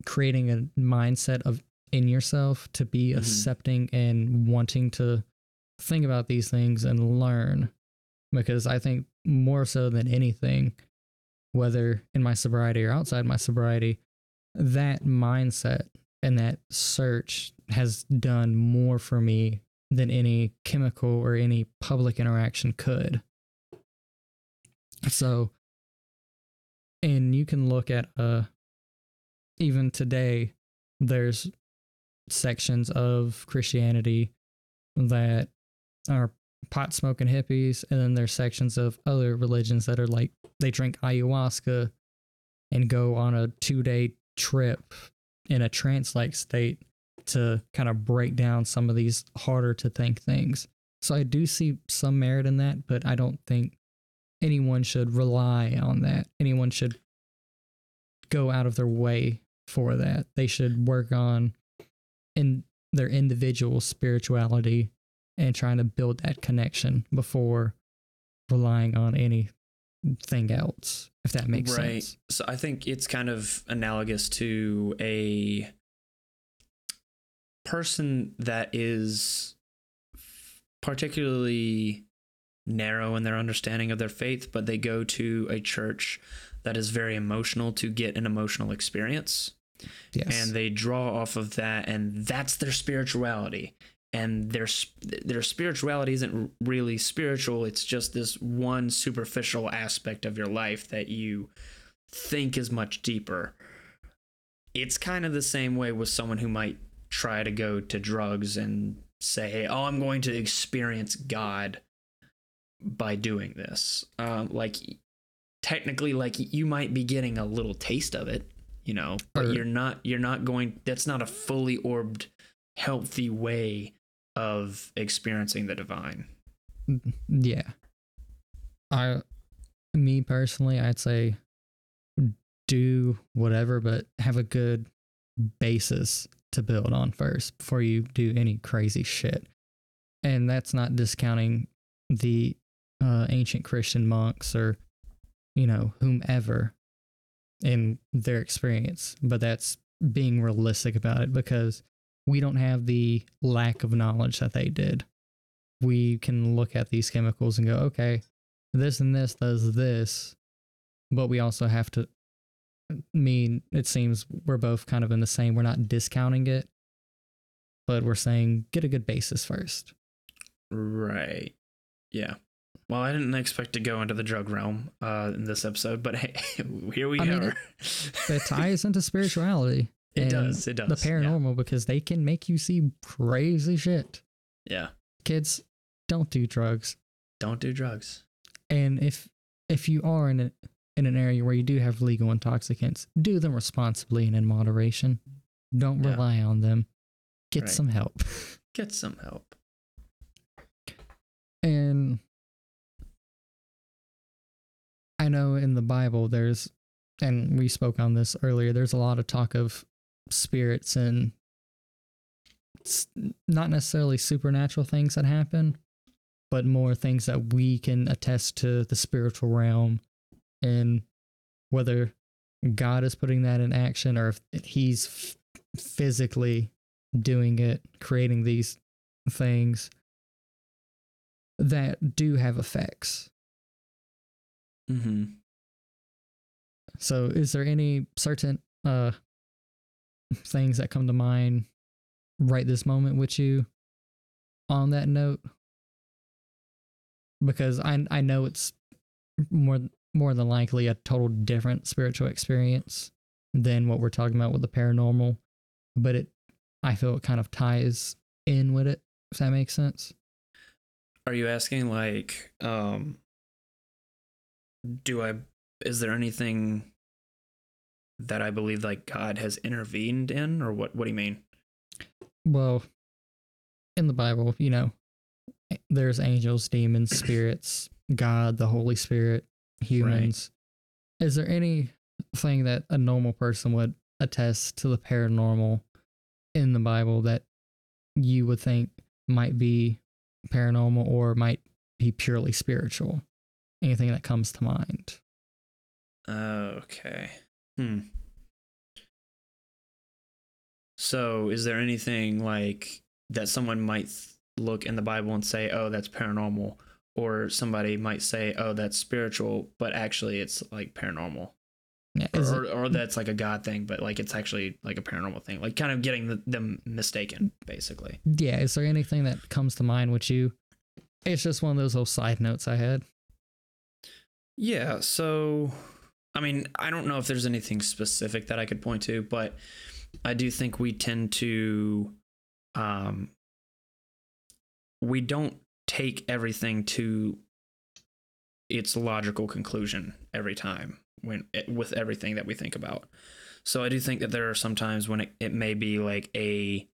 creating a mindset of in yourself to be Mhm. accepting and wanting to think about these things and learn because i think more so than anything whether in my sobriety or outside my sobriety, that mindset and that search has done more for me than any chemical or any public interaction could. So, and you can look at uh even today there's sections of Christianity that are pot smoking hippies and then there's sections of other religions that are like they drink ayahuasca and go on a 2-day trip in a trance like state to kind of break down some of these harder to think things. So I do see some merit in that, but I don't think anyone should rely on that. Anyone should go out of their way for that. They should work on in their individual spirituality and trying to build that connection before relying on anything else, if that makes sense. right. sense. So I think it's kind of analogous to a person that is particularly narrow in their understanding of their faith, but they go to a church that is very emotional to get an emotional experience. Yes. And they draw off of that, and that's their spirituality. And their their spirituality isn't really spiritual. It's just this one superficial aspect of your life that you think is much deeper. It's kind of the same way with someone who might try to go to drugs and say, "Oh, I'm going to experience God by doing this." Um, like technically, like you might be getting a little taste of it, you know, but Or- you're not. You're not going. That's not a fully orbed, healthy way of experiencing the divine. Yeah. I me personally, I'd say do whatever, but have a good basis to build on first before you do any crazy shit. And that's not discounting the uh, ancient Christian monks or, you know, whomever in their experience, but that's being realistic about it because we don't have the lack of knowledge that they did we can look at these chemicals and go, okay, this and this does this, but we also have to mean it seems we're both kind of in the same we're not discounting it, but we're saying get a good basis first. Right. Yeah. Well, I didn't expect to go into the drug realm uh, in this episode, but hey, [laughs] here we I mean, are. It ties into spirituality. [laughs] It and does. It does. The paranormal because they can make you see crazy shit. Yeah. yeah. Kids, don't do drugs. Don't do drugs. And if if you are in a, in an area where you do have legal intoxicants, do them responsibly and in moderation. Don't Yeah. rely on them. Get Right. some help. [laughs] Get some help. And I know in the Bible there's and we spoke on this earlier, there's a lot of talk of spirits and not necessarily supernatural things that happen, but more things that we can attest to the spiritual realm and whether God is putting that in action or if he's physically doing it, creating these things that do have effects. Mm-hmm. So, is there any certain uh things that come to mind right this moment with you on that note? Because I I know it's more more than likely a total different spiritual experience than what we're talking about with the paranormal, but it I feel it kind of ties in with it. If that makes sense. Are you asking like, um, do I? Is there anything that I believe like God has intervened in, or what? What do you mean? well in the bible you know there's angels demons spirits god the holy spirit humans is there anything that a normal person would attest to the paranormal in the bible that you would think might be paranormal or might be purely spiritual anything that comes to mind Okay. Hmm. So, is there anything like that someone might th- look in the Bible and say, "Oh, that's paranormal," or somebody might say, "Oh, that's spiritual," but actually it's like paranormal, Yeah, or, it- or, or that's like a god thing, but like it's actually like a paranormal thing, like kind of getting the, them mistaken, basically. yeah, is there anything that comes to mind with you? It's just one of those little side notes I had. Yeah. So, I mean, I don't know if there's anything specific that I could point to, but I do think we tend to, um, we don't take everything to its logical conclusion every time when with everything that we think about. So I do think that there are some times when it, it may be like a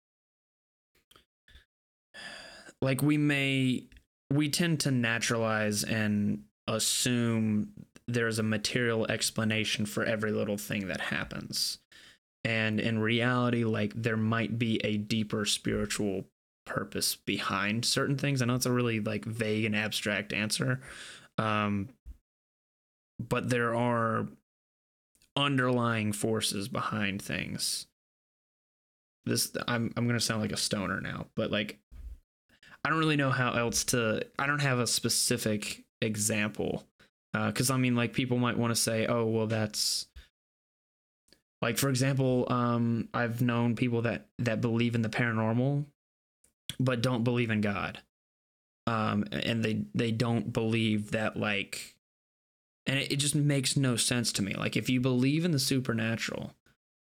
like we may we tend to naturalize and assume there's a material explanation for every little thing that happens. And in reality, like there might be a deeper spiritual purpose behind certain things. I know it's a really like vague and abstract answer. Um, but there are underlying forces behind things. This I'm I'm gonna sound like a stoner now, but like I don't really know how else to. I don't have a specific example because I mean, like people might want to say, "Oh, well, that's." Like for example, um, I've known people that that believe in the paranormal, but don't believe in God, um, and they they don't believe that like, and it, it just makes no sense to me. Like if you believe in the supernatural,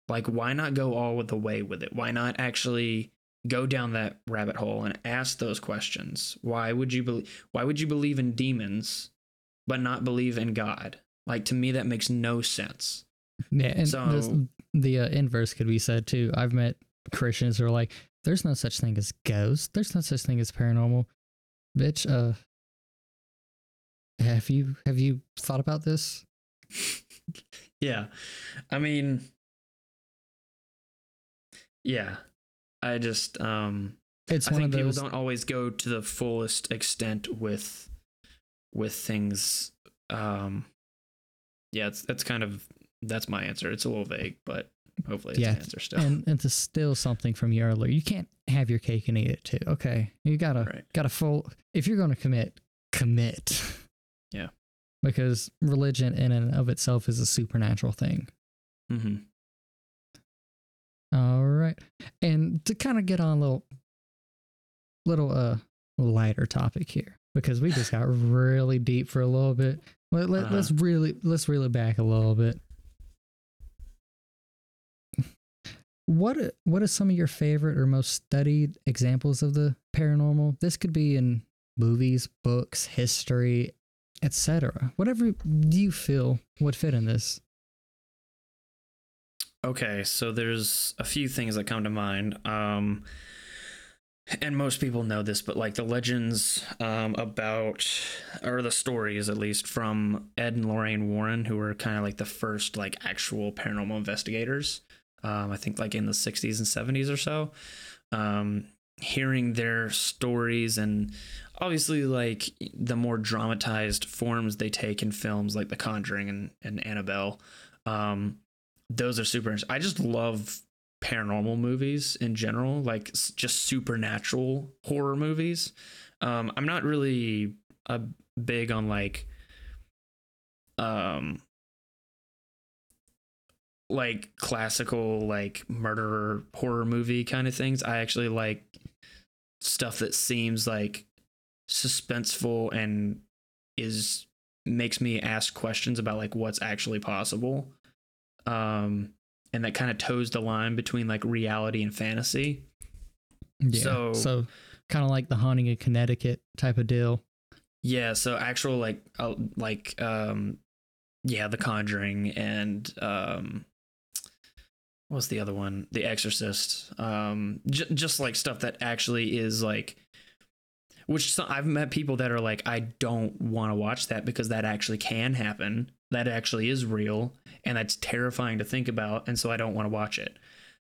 like why not go all the way with it? Why not actually go down that rabbit hole and ask those questions. Why would you believe why would you believe in demons but not believe in God? Like to me that makes no sense. Yeah, and So- this, the uh, inverse could be said too. I've met Christians who are like, "There's no such thing as ghosts. There's no such thing as paranormal." Bitch, uh, have you have you thought about this? [laughs] yeah. I mean yeah. I just um It's I one think people those. don't always go to the fullest extent with with things um yeah, it's that's kind of that's my answer. It's a little vague, but hopefully it's Yeah, an answer still. and and to steal something from you earlier, you can't have your cake and eat it too. Okay, you gotta Right. gotta full. If you're going to commit, commit. Yeah. [laughs] Because religion in and of itself is a supernatural thing. hmm All right. And to kind of get on a little little uh lighter topic here because we just got [sighs] really deep for a little bit. Let, let, Uh-huh. Let's really let's reel it back a little bit. What what are some of your favorite or most studied examples of the paranormal? This could be in movies, books, history, etc. Whatever do you feel would fit in this. Okay, so there's a few things that come to mind. Um, and most people know this, but like the legends um, about, or the stories at least, from Ed and Lorraine Warren, who were kind of like the first like actual paranormal investigators. Um, I think like in the 60s and 70s or so. Um, hearing their stories and obviously like the more dramatized forms they take in films like The Conjuring and, and Annabelle. Um, those are super interesting. I just love paranormal movies in general, like just supernatural horror movies. Um, I'm not really a big on like um like classical like murder horror movie kind of things. I actually like stuff that seems like suspenseful and is makes me ask questions about like what's actually possible um and that kind of toes the line between like reality and fantasy Yeah. So- so kind of like the haunting of Connecticut type of deal. yeah so actual like uh, like um yeah the conjuring and um what's the other one the exorcist um j- just like stuff that actually is like which so- i've met people that are like i don't want to watch that because that actually can happen that actually is real and that's terrifying to think about and so i don't want to watch it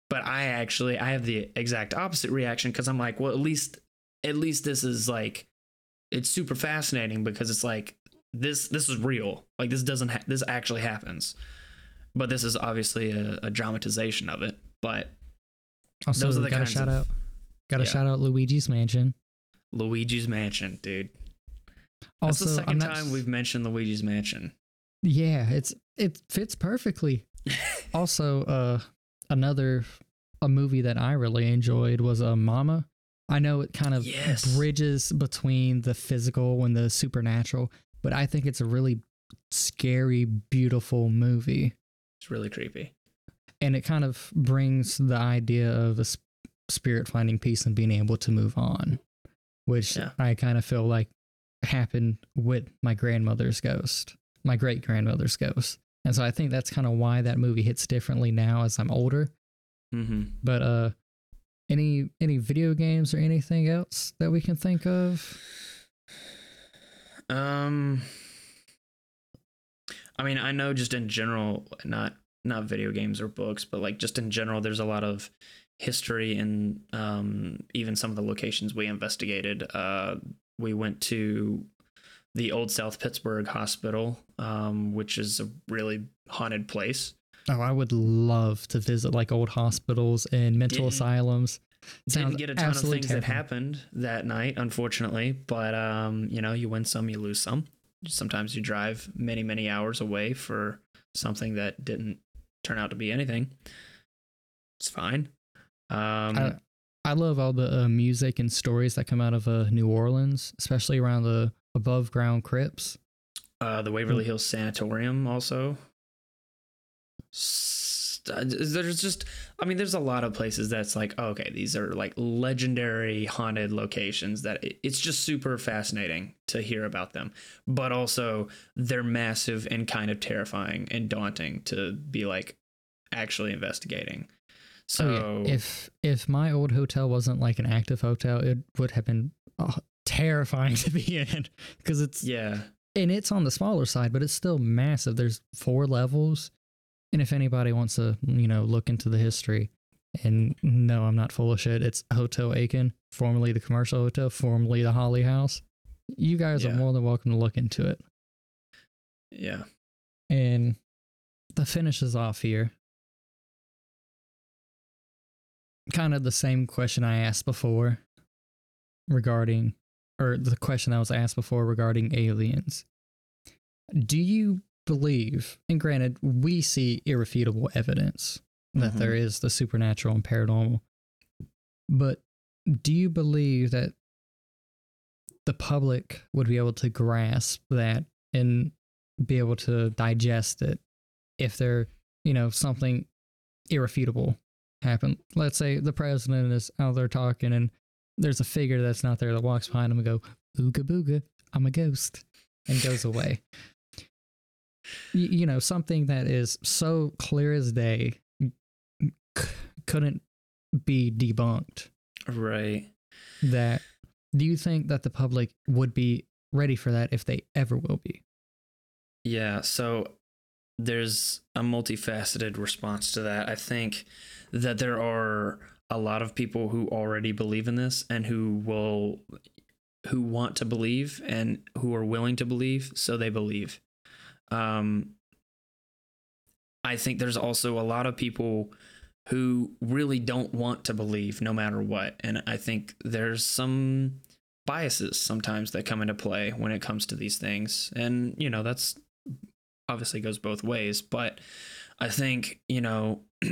but i actually i have the exact opposite reaction because i'm like well at least at least this is like it's super fascinating because it's like this this is real like this doesn't ha- this actually happens but this is obviously a, a dramatization of it but Also, Those are the got kinds shout of- out. Got a yeah. shout out Luigi's Mansion. luigi's mansion dude That's the second not- time we've mentioned Luigi's Mansion. Yeah, it's it fits perfectly. [laughs] also, uh, another a movie that I really enjoyed was uh, Mama. I know it kind of Yes. bridges between the physical and the supernatural, but I think it's a really scary, beautiful movie, It's really creepy. and it kind of brings the idea of a sp- spirit finding peace and being able to move on, which Yeah. I kind of feel like happened with my grandmother's ghost, my great grandmother's ghost. And so I think that's kind of why that movie hits differently now as I'm older. Mm-hmm. But uh any any video games or anything else that we can think of? Um, I mean, I know just in general, not not video games or books, but like just in general, there's a lot of history and um, even some of the locations we investigated. Uh, we went to the Old South Pittsburgh Hospital, um, which is a really haunted place. Oh, I would love to visit like old hospitals and mental Didn't- asylums. Didn't get a ton of things that happened that night, unfortunately. But um, you know, you win some, you lose some. Sometimes you drive many, many hours away for something that didn't turn out to be anything. It's fine. Um, I, I love all the uh, music and stories that come out of uh, New Orleans, especially around the above ground crypts. uh, the Waverly Hills Sanatorium also. Uh, There's just, I mean, there's a lot of places that's like, oh, okay, these are like legendary haunted locations that it- it's just super fascinating to hear about them. But also, they're massive and kind of terrifying and daunting to be like actually investigating. So, Oh, yeah. If if my old hotel wasn't like an active hotel, it would have been uh, terrifying [laughs] to be in because it's yeah, and it's on the smaller side, but it's still massive. There's four levels, and if anybody wants to, you know, look into the history, and no, I'm not full of shit. It's Hotel Aiken, formerly the Commercial Hotel, formerly the Holly House. You guys are more than welcome to look into it. yeah. And the finishes off here. Kind of the same question I asked before regarding, or the question that was asked before regarding aliens. Do you believe, and granted, we see irrefutable evidence that Mhm. there is the supernatural and paranormal, but do you believe that the public would be able to grasp that and be able to digest it if there, you know, something irrefutable happened. Let's say the president is out there talking and there's a figure that's not there that walks behind him and go, ooga booga, I'm a ghost, and goes away. Y- you know, something that is so clear as day c- couldn't be debunked. Right. That do you think that the public would be ready for that if they ever will be? Yeah, so there's a multifaceted response to that. I think that there are a lot of people who already believe in this and who will who want to believe and who are willing to believe, so they believe. Um I think there's also a lot of people who really don't want to believe no matter what. And I think there's some biases sometimes that come into play when it comes to these things. And, you know, that's obviously goes both ways. But I think, you know, [clears throat]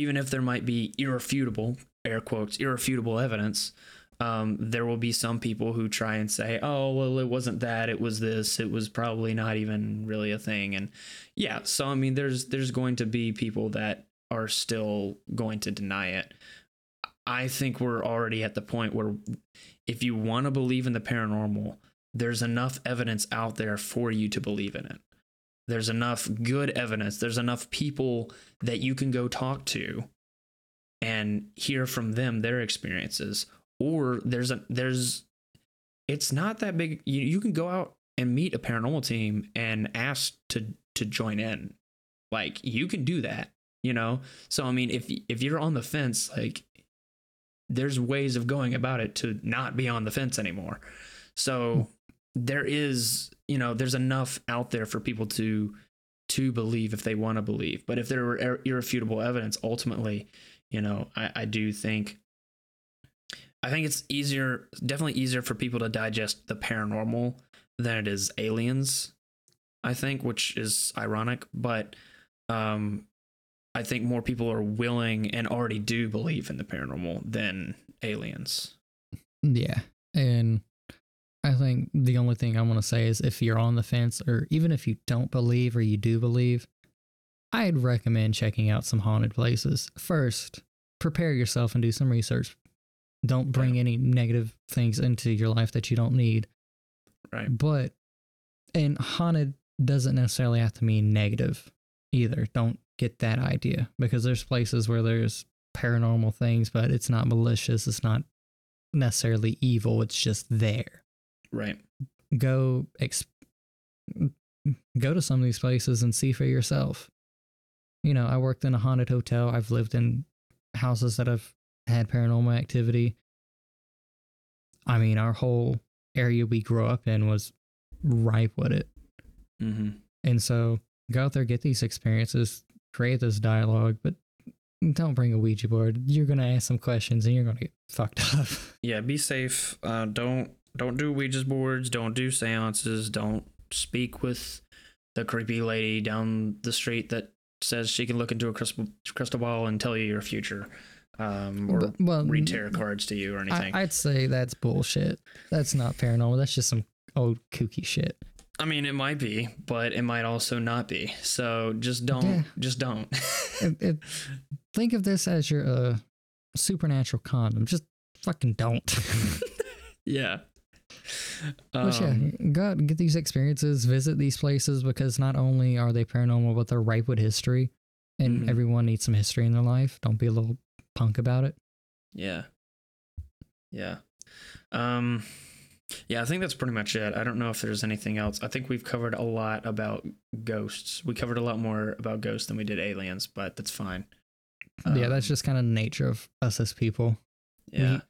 even if there might be irrefutable, air quotes, irrefutable evidence, um, there will be some people who try and say, oh, well, it wasn't that, it was this, it was probably not even really a thing. And yeah, so I mean, there's there's going to be people that are still going to deny it. I think we're already at the point where if you want to believe in the paranormal, there's enough evidence out there for you to believe in it. There's enough good evidence. There's enough people that you can go talk to and hear from them their experiences. Or there's a there's it's not that big. You, you can go out and meet a paranormal team and ask to to join in. Like you can do that, you know. So I mean, if if you're on the fence, like there's ways of going about it to not be on the fence anymore. So there is, you know, there's enough out there for people to to believe if they want to believe. But if there were ir- irrefutable evidence, ultimately, you know, I, I do think I think it's easier, definitely easier for people to digest the paranormal than it is aliens. I think, which is ironic, but um, I think more people are willing and already do believe in the paranormal than aliens. Yeah. And I think the only thing I want to say is if you're on the fence, or even if you don't believe or you do believe, I'd recommend checking out some haunted places. First, prepare yourself and do some research. Don't bring any negative things into your life that you don't need. Right. But, and haunted doesn't necessarily have to mean negative either. Don't get that idea because there's places where there's paranormal things, but it's not malicious. It's not necessarily evil. It's just there. Right. Go ex- go to some of these places and see for yourself. You know, I worked in a haunted hotel. I've lived in houses that have had paranormal activity. I mean, our whole area we grew up in was ripe with it. Mm-hmm. And so go out there, get these experiences, create this dialogue, but don't bring a Ouija board. You're gonna ask some questions and you're gonna get fucked up. Yeah. Be safe. Uh, don't don't do Ouija boards. Don't do seances. Don't speak with the creepy lady down the street that says she can look into a crystal crystal ball and tell you your future, um, or But- well, read tarot cards to you or anything. I, I'd say that's bullshit. That's not paranormal. That's just some old kooky shit. I mean, it might be, but it might also not be. So just don't, Yeah. just don't. [laughs] If- if- think of this as your uh, supernatural condom. Just fucking don't. [laughs] yeah. But yeah, Um, go out and get these experiences, visit these places because not only are they paranormal, but they're ripe with history, and Mhm. everyone needs some history in their life. Don't be a little punk about it. Yeah. Yeah. Um yeah, I think that's pretty much it. I don't know if there's anything else. I think we've covered a lot about ghosts. We covered a lot more about ghosts than we did aliens, but that's fine. yeah, that's Um, just kind of the nature of us as people. yeah. We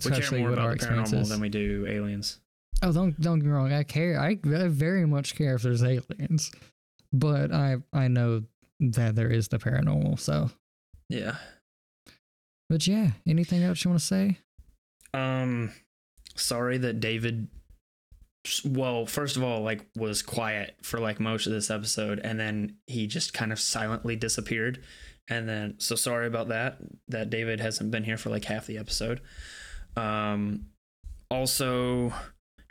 care Especially more about the paranormal than we do aliens. Oh, don't don't get me wrong. I care. I, I very much care if there's aliens, but I I know that there is the paranormal. So, Yeah. but yeah, anything else you want to say? Um sorry that David well, first of all, like was quiet for like most of this episode and then he just kind of silently disappeared. And then so sorry about that that David hasn't been here for like half the episode. Um also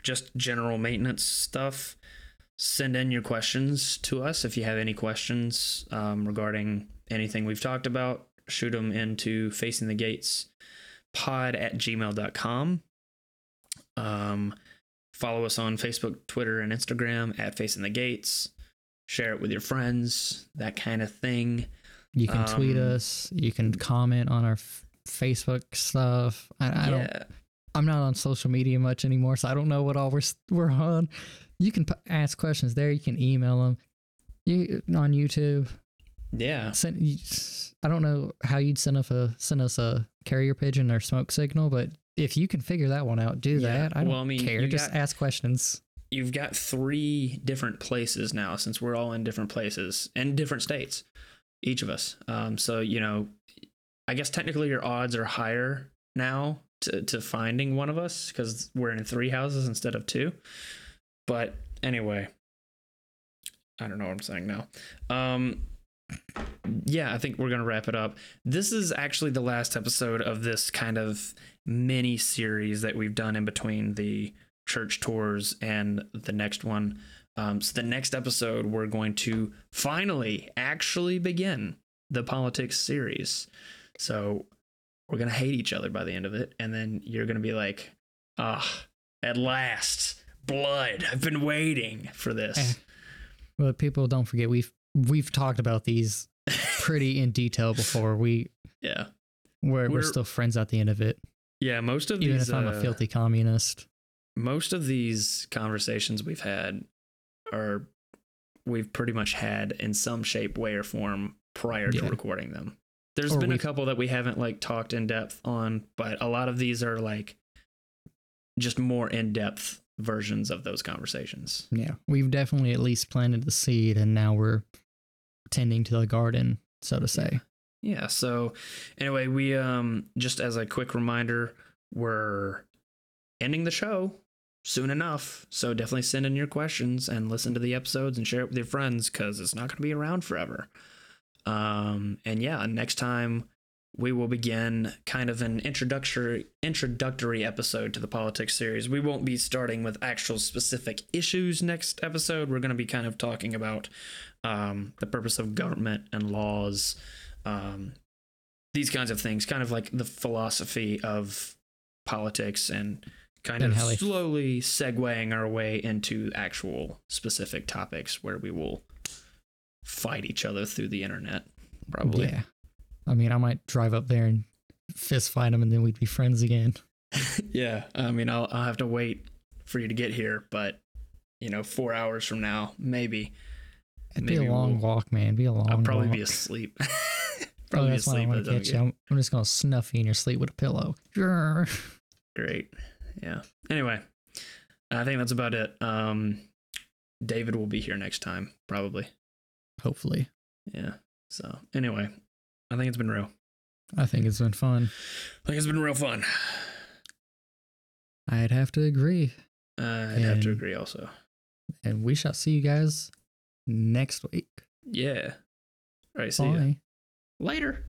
just general maintenance stuff. Send in your questions to us if you have any questions um, regarding anything we've talked about. Shoot them into facing the gates pod at gmail.com. Um, follow us on Facebook, Twitter, and Instagram at Facing the Gates. Share it with your friends, that kind of thing. You can tweet Um, us. You can comment on our f- Facebook stuff. I, I don't. I'm not on social media much anymore, so I don't know what all we're we're on. You can p- ask questions there. You can email them. You on YouTube. Yeah. Send. You, I don't know how you'd send us a send us a carrier pigeon or smoke signal, but if you can figure that one out, do Yeah, that. I don't well, I mean, care. Just got- ask questions. You've got three different places now since we're all in different places and different states, each of us. Um, so, you know, I guess technically your odds are higher now to, to finding one of us because we're in three houses instead of two. But anyway, I don't know what I'm saying now. Um, yeah, I think we're going to wrap it up. This is actually the last episode of this kind of mini series that we've done in between the church tours and the next one. Um, so, the next episode, we're going to finally actually begin the politics series. So, we're going to hate each other by the end of it. And then you're going to be like, ah, at last, blood. I've been waiting for Eh. this. But people don't forget we've we've talked about these [laughs] pretty in detail before. We yeah. we're, we're We're- still friends at the end of it, Yeah. Most of even these. if I'm a uh, filthy communist. most of these conversations we've had are we've pretty much had in some shape way or form prior to Yeah. recording them there's Or been a couple that we haven't like talked in depth on but a lot of these are like just more in-depth versions of those conversations Yeah, we've definitely at least planted the seed, and now we're tending to the garden, so to say. yeah so anyway we um just as a quick reminder we're ending the show soon enough. So definitely send in your questions and listen to the episodes and share it with your friends because it's not going to be around forever. Um, and yeah, next time we will begin kind of an introductory introductory episode to the politics series. We won't be starting with actual specific issues next episode. We're going to be kind of talking about um, the purpose of government and laws, um, these kinds of things, kind of like the philosophy of politics and kind And of slowly segueing our way into actual specific topics where we will fight each other through the internet. Probably. Yeah. I mean, I might drive up there and fist fight him, and then we'd be friends again. [laughs] yeah. I mean, I'll, I'll have to wait for you to get here, but you know, four hours from now, maybe It'd Maybe be a long we'll- walk, man. It'd be a long. Walk. I'll probably walk. be asleep. [laughs] Oh, probably that's why I asleep. by to catch you. I'm, I'm just gonna snuff you in your sleep with a pillow. Great. Yeah. Anyway, I think that's about it. Um, David will be here next time, probably. Hopefully, Yeah. So anyway, I think it's been real. I think it's been fun. I think it's been real fun. I'd have to agree, Uh, I'd have to agree also. and we shall see you guys next week. Yeah. All right. See. Bye. Later.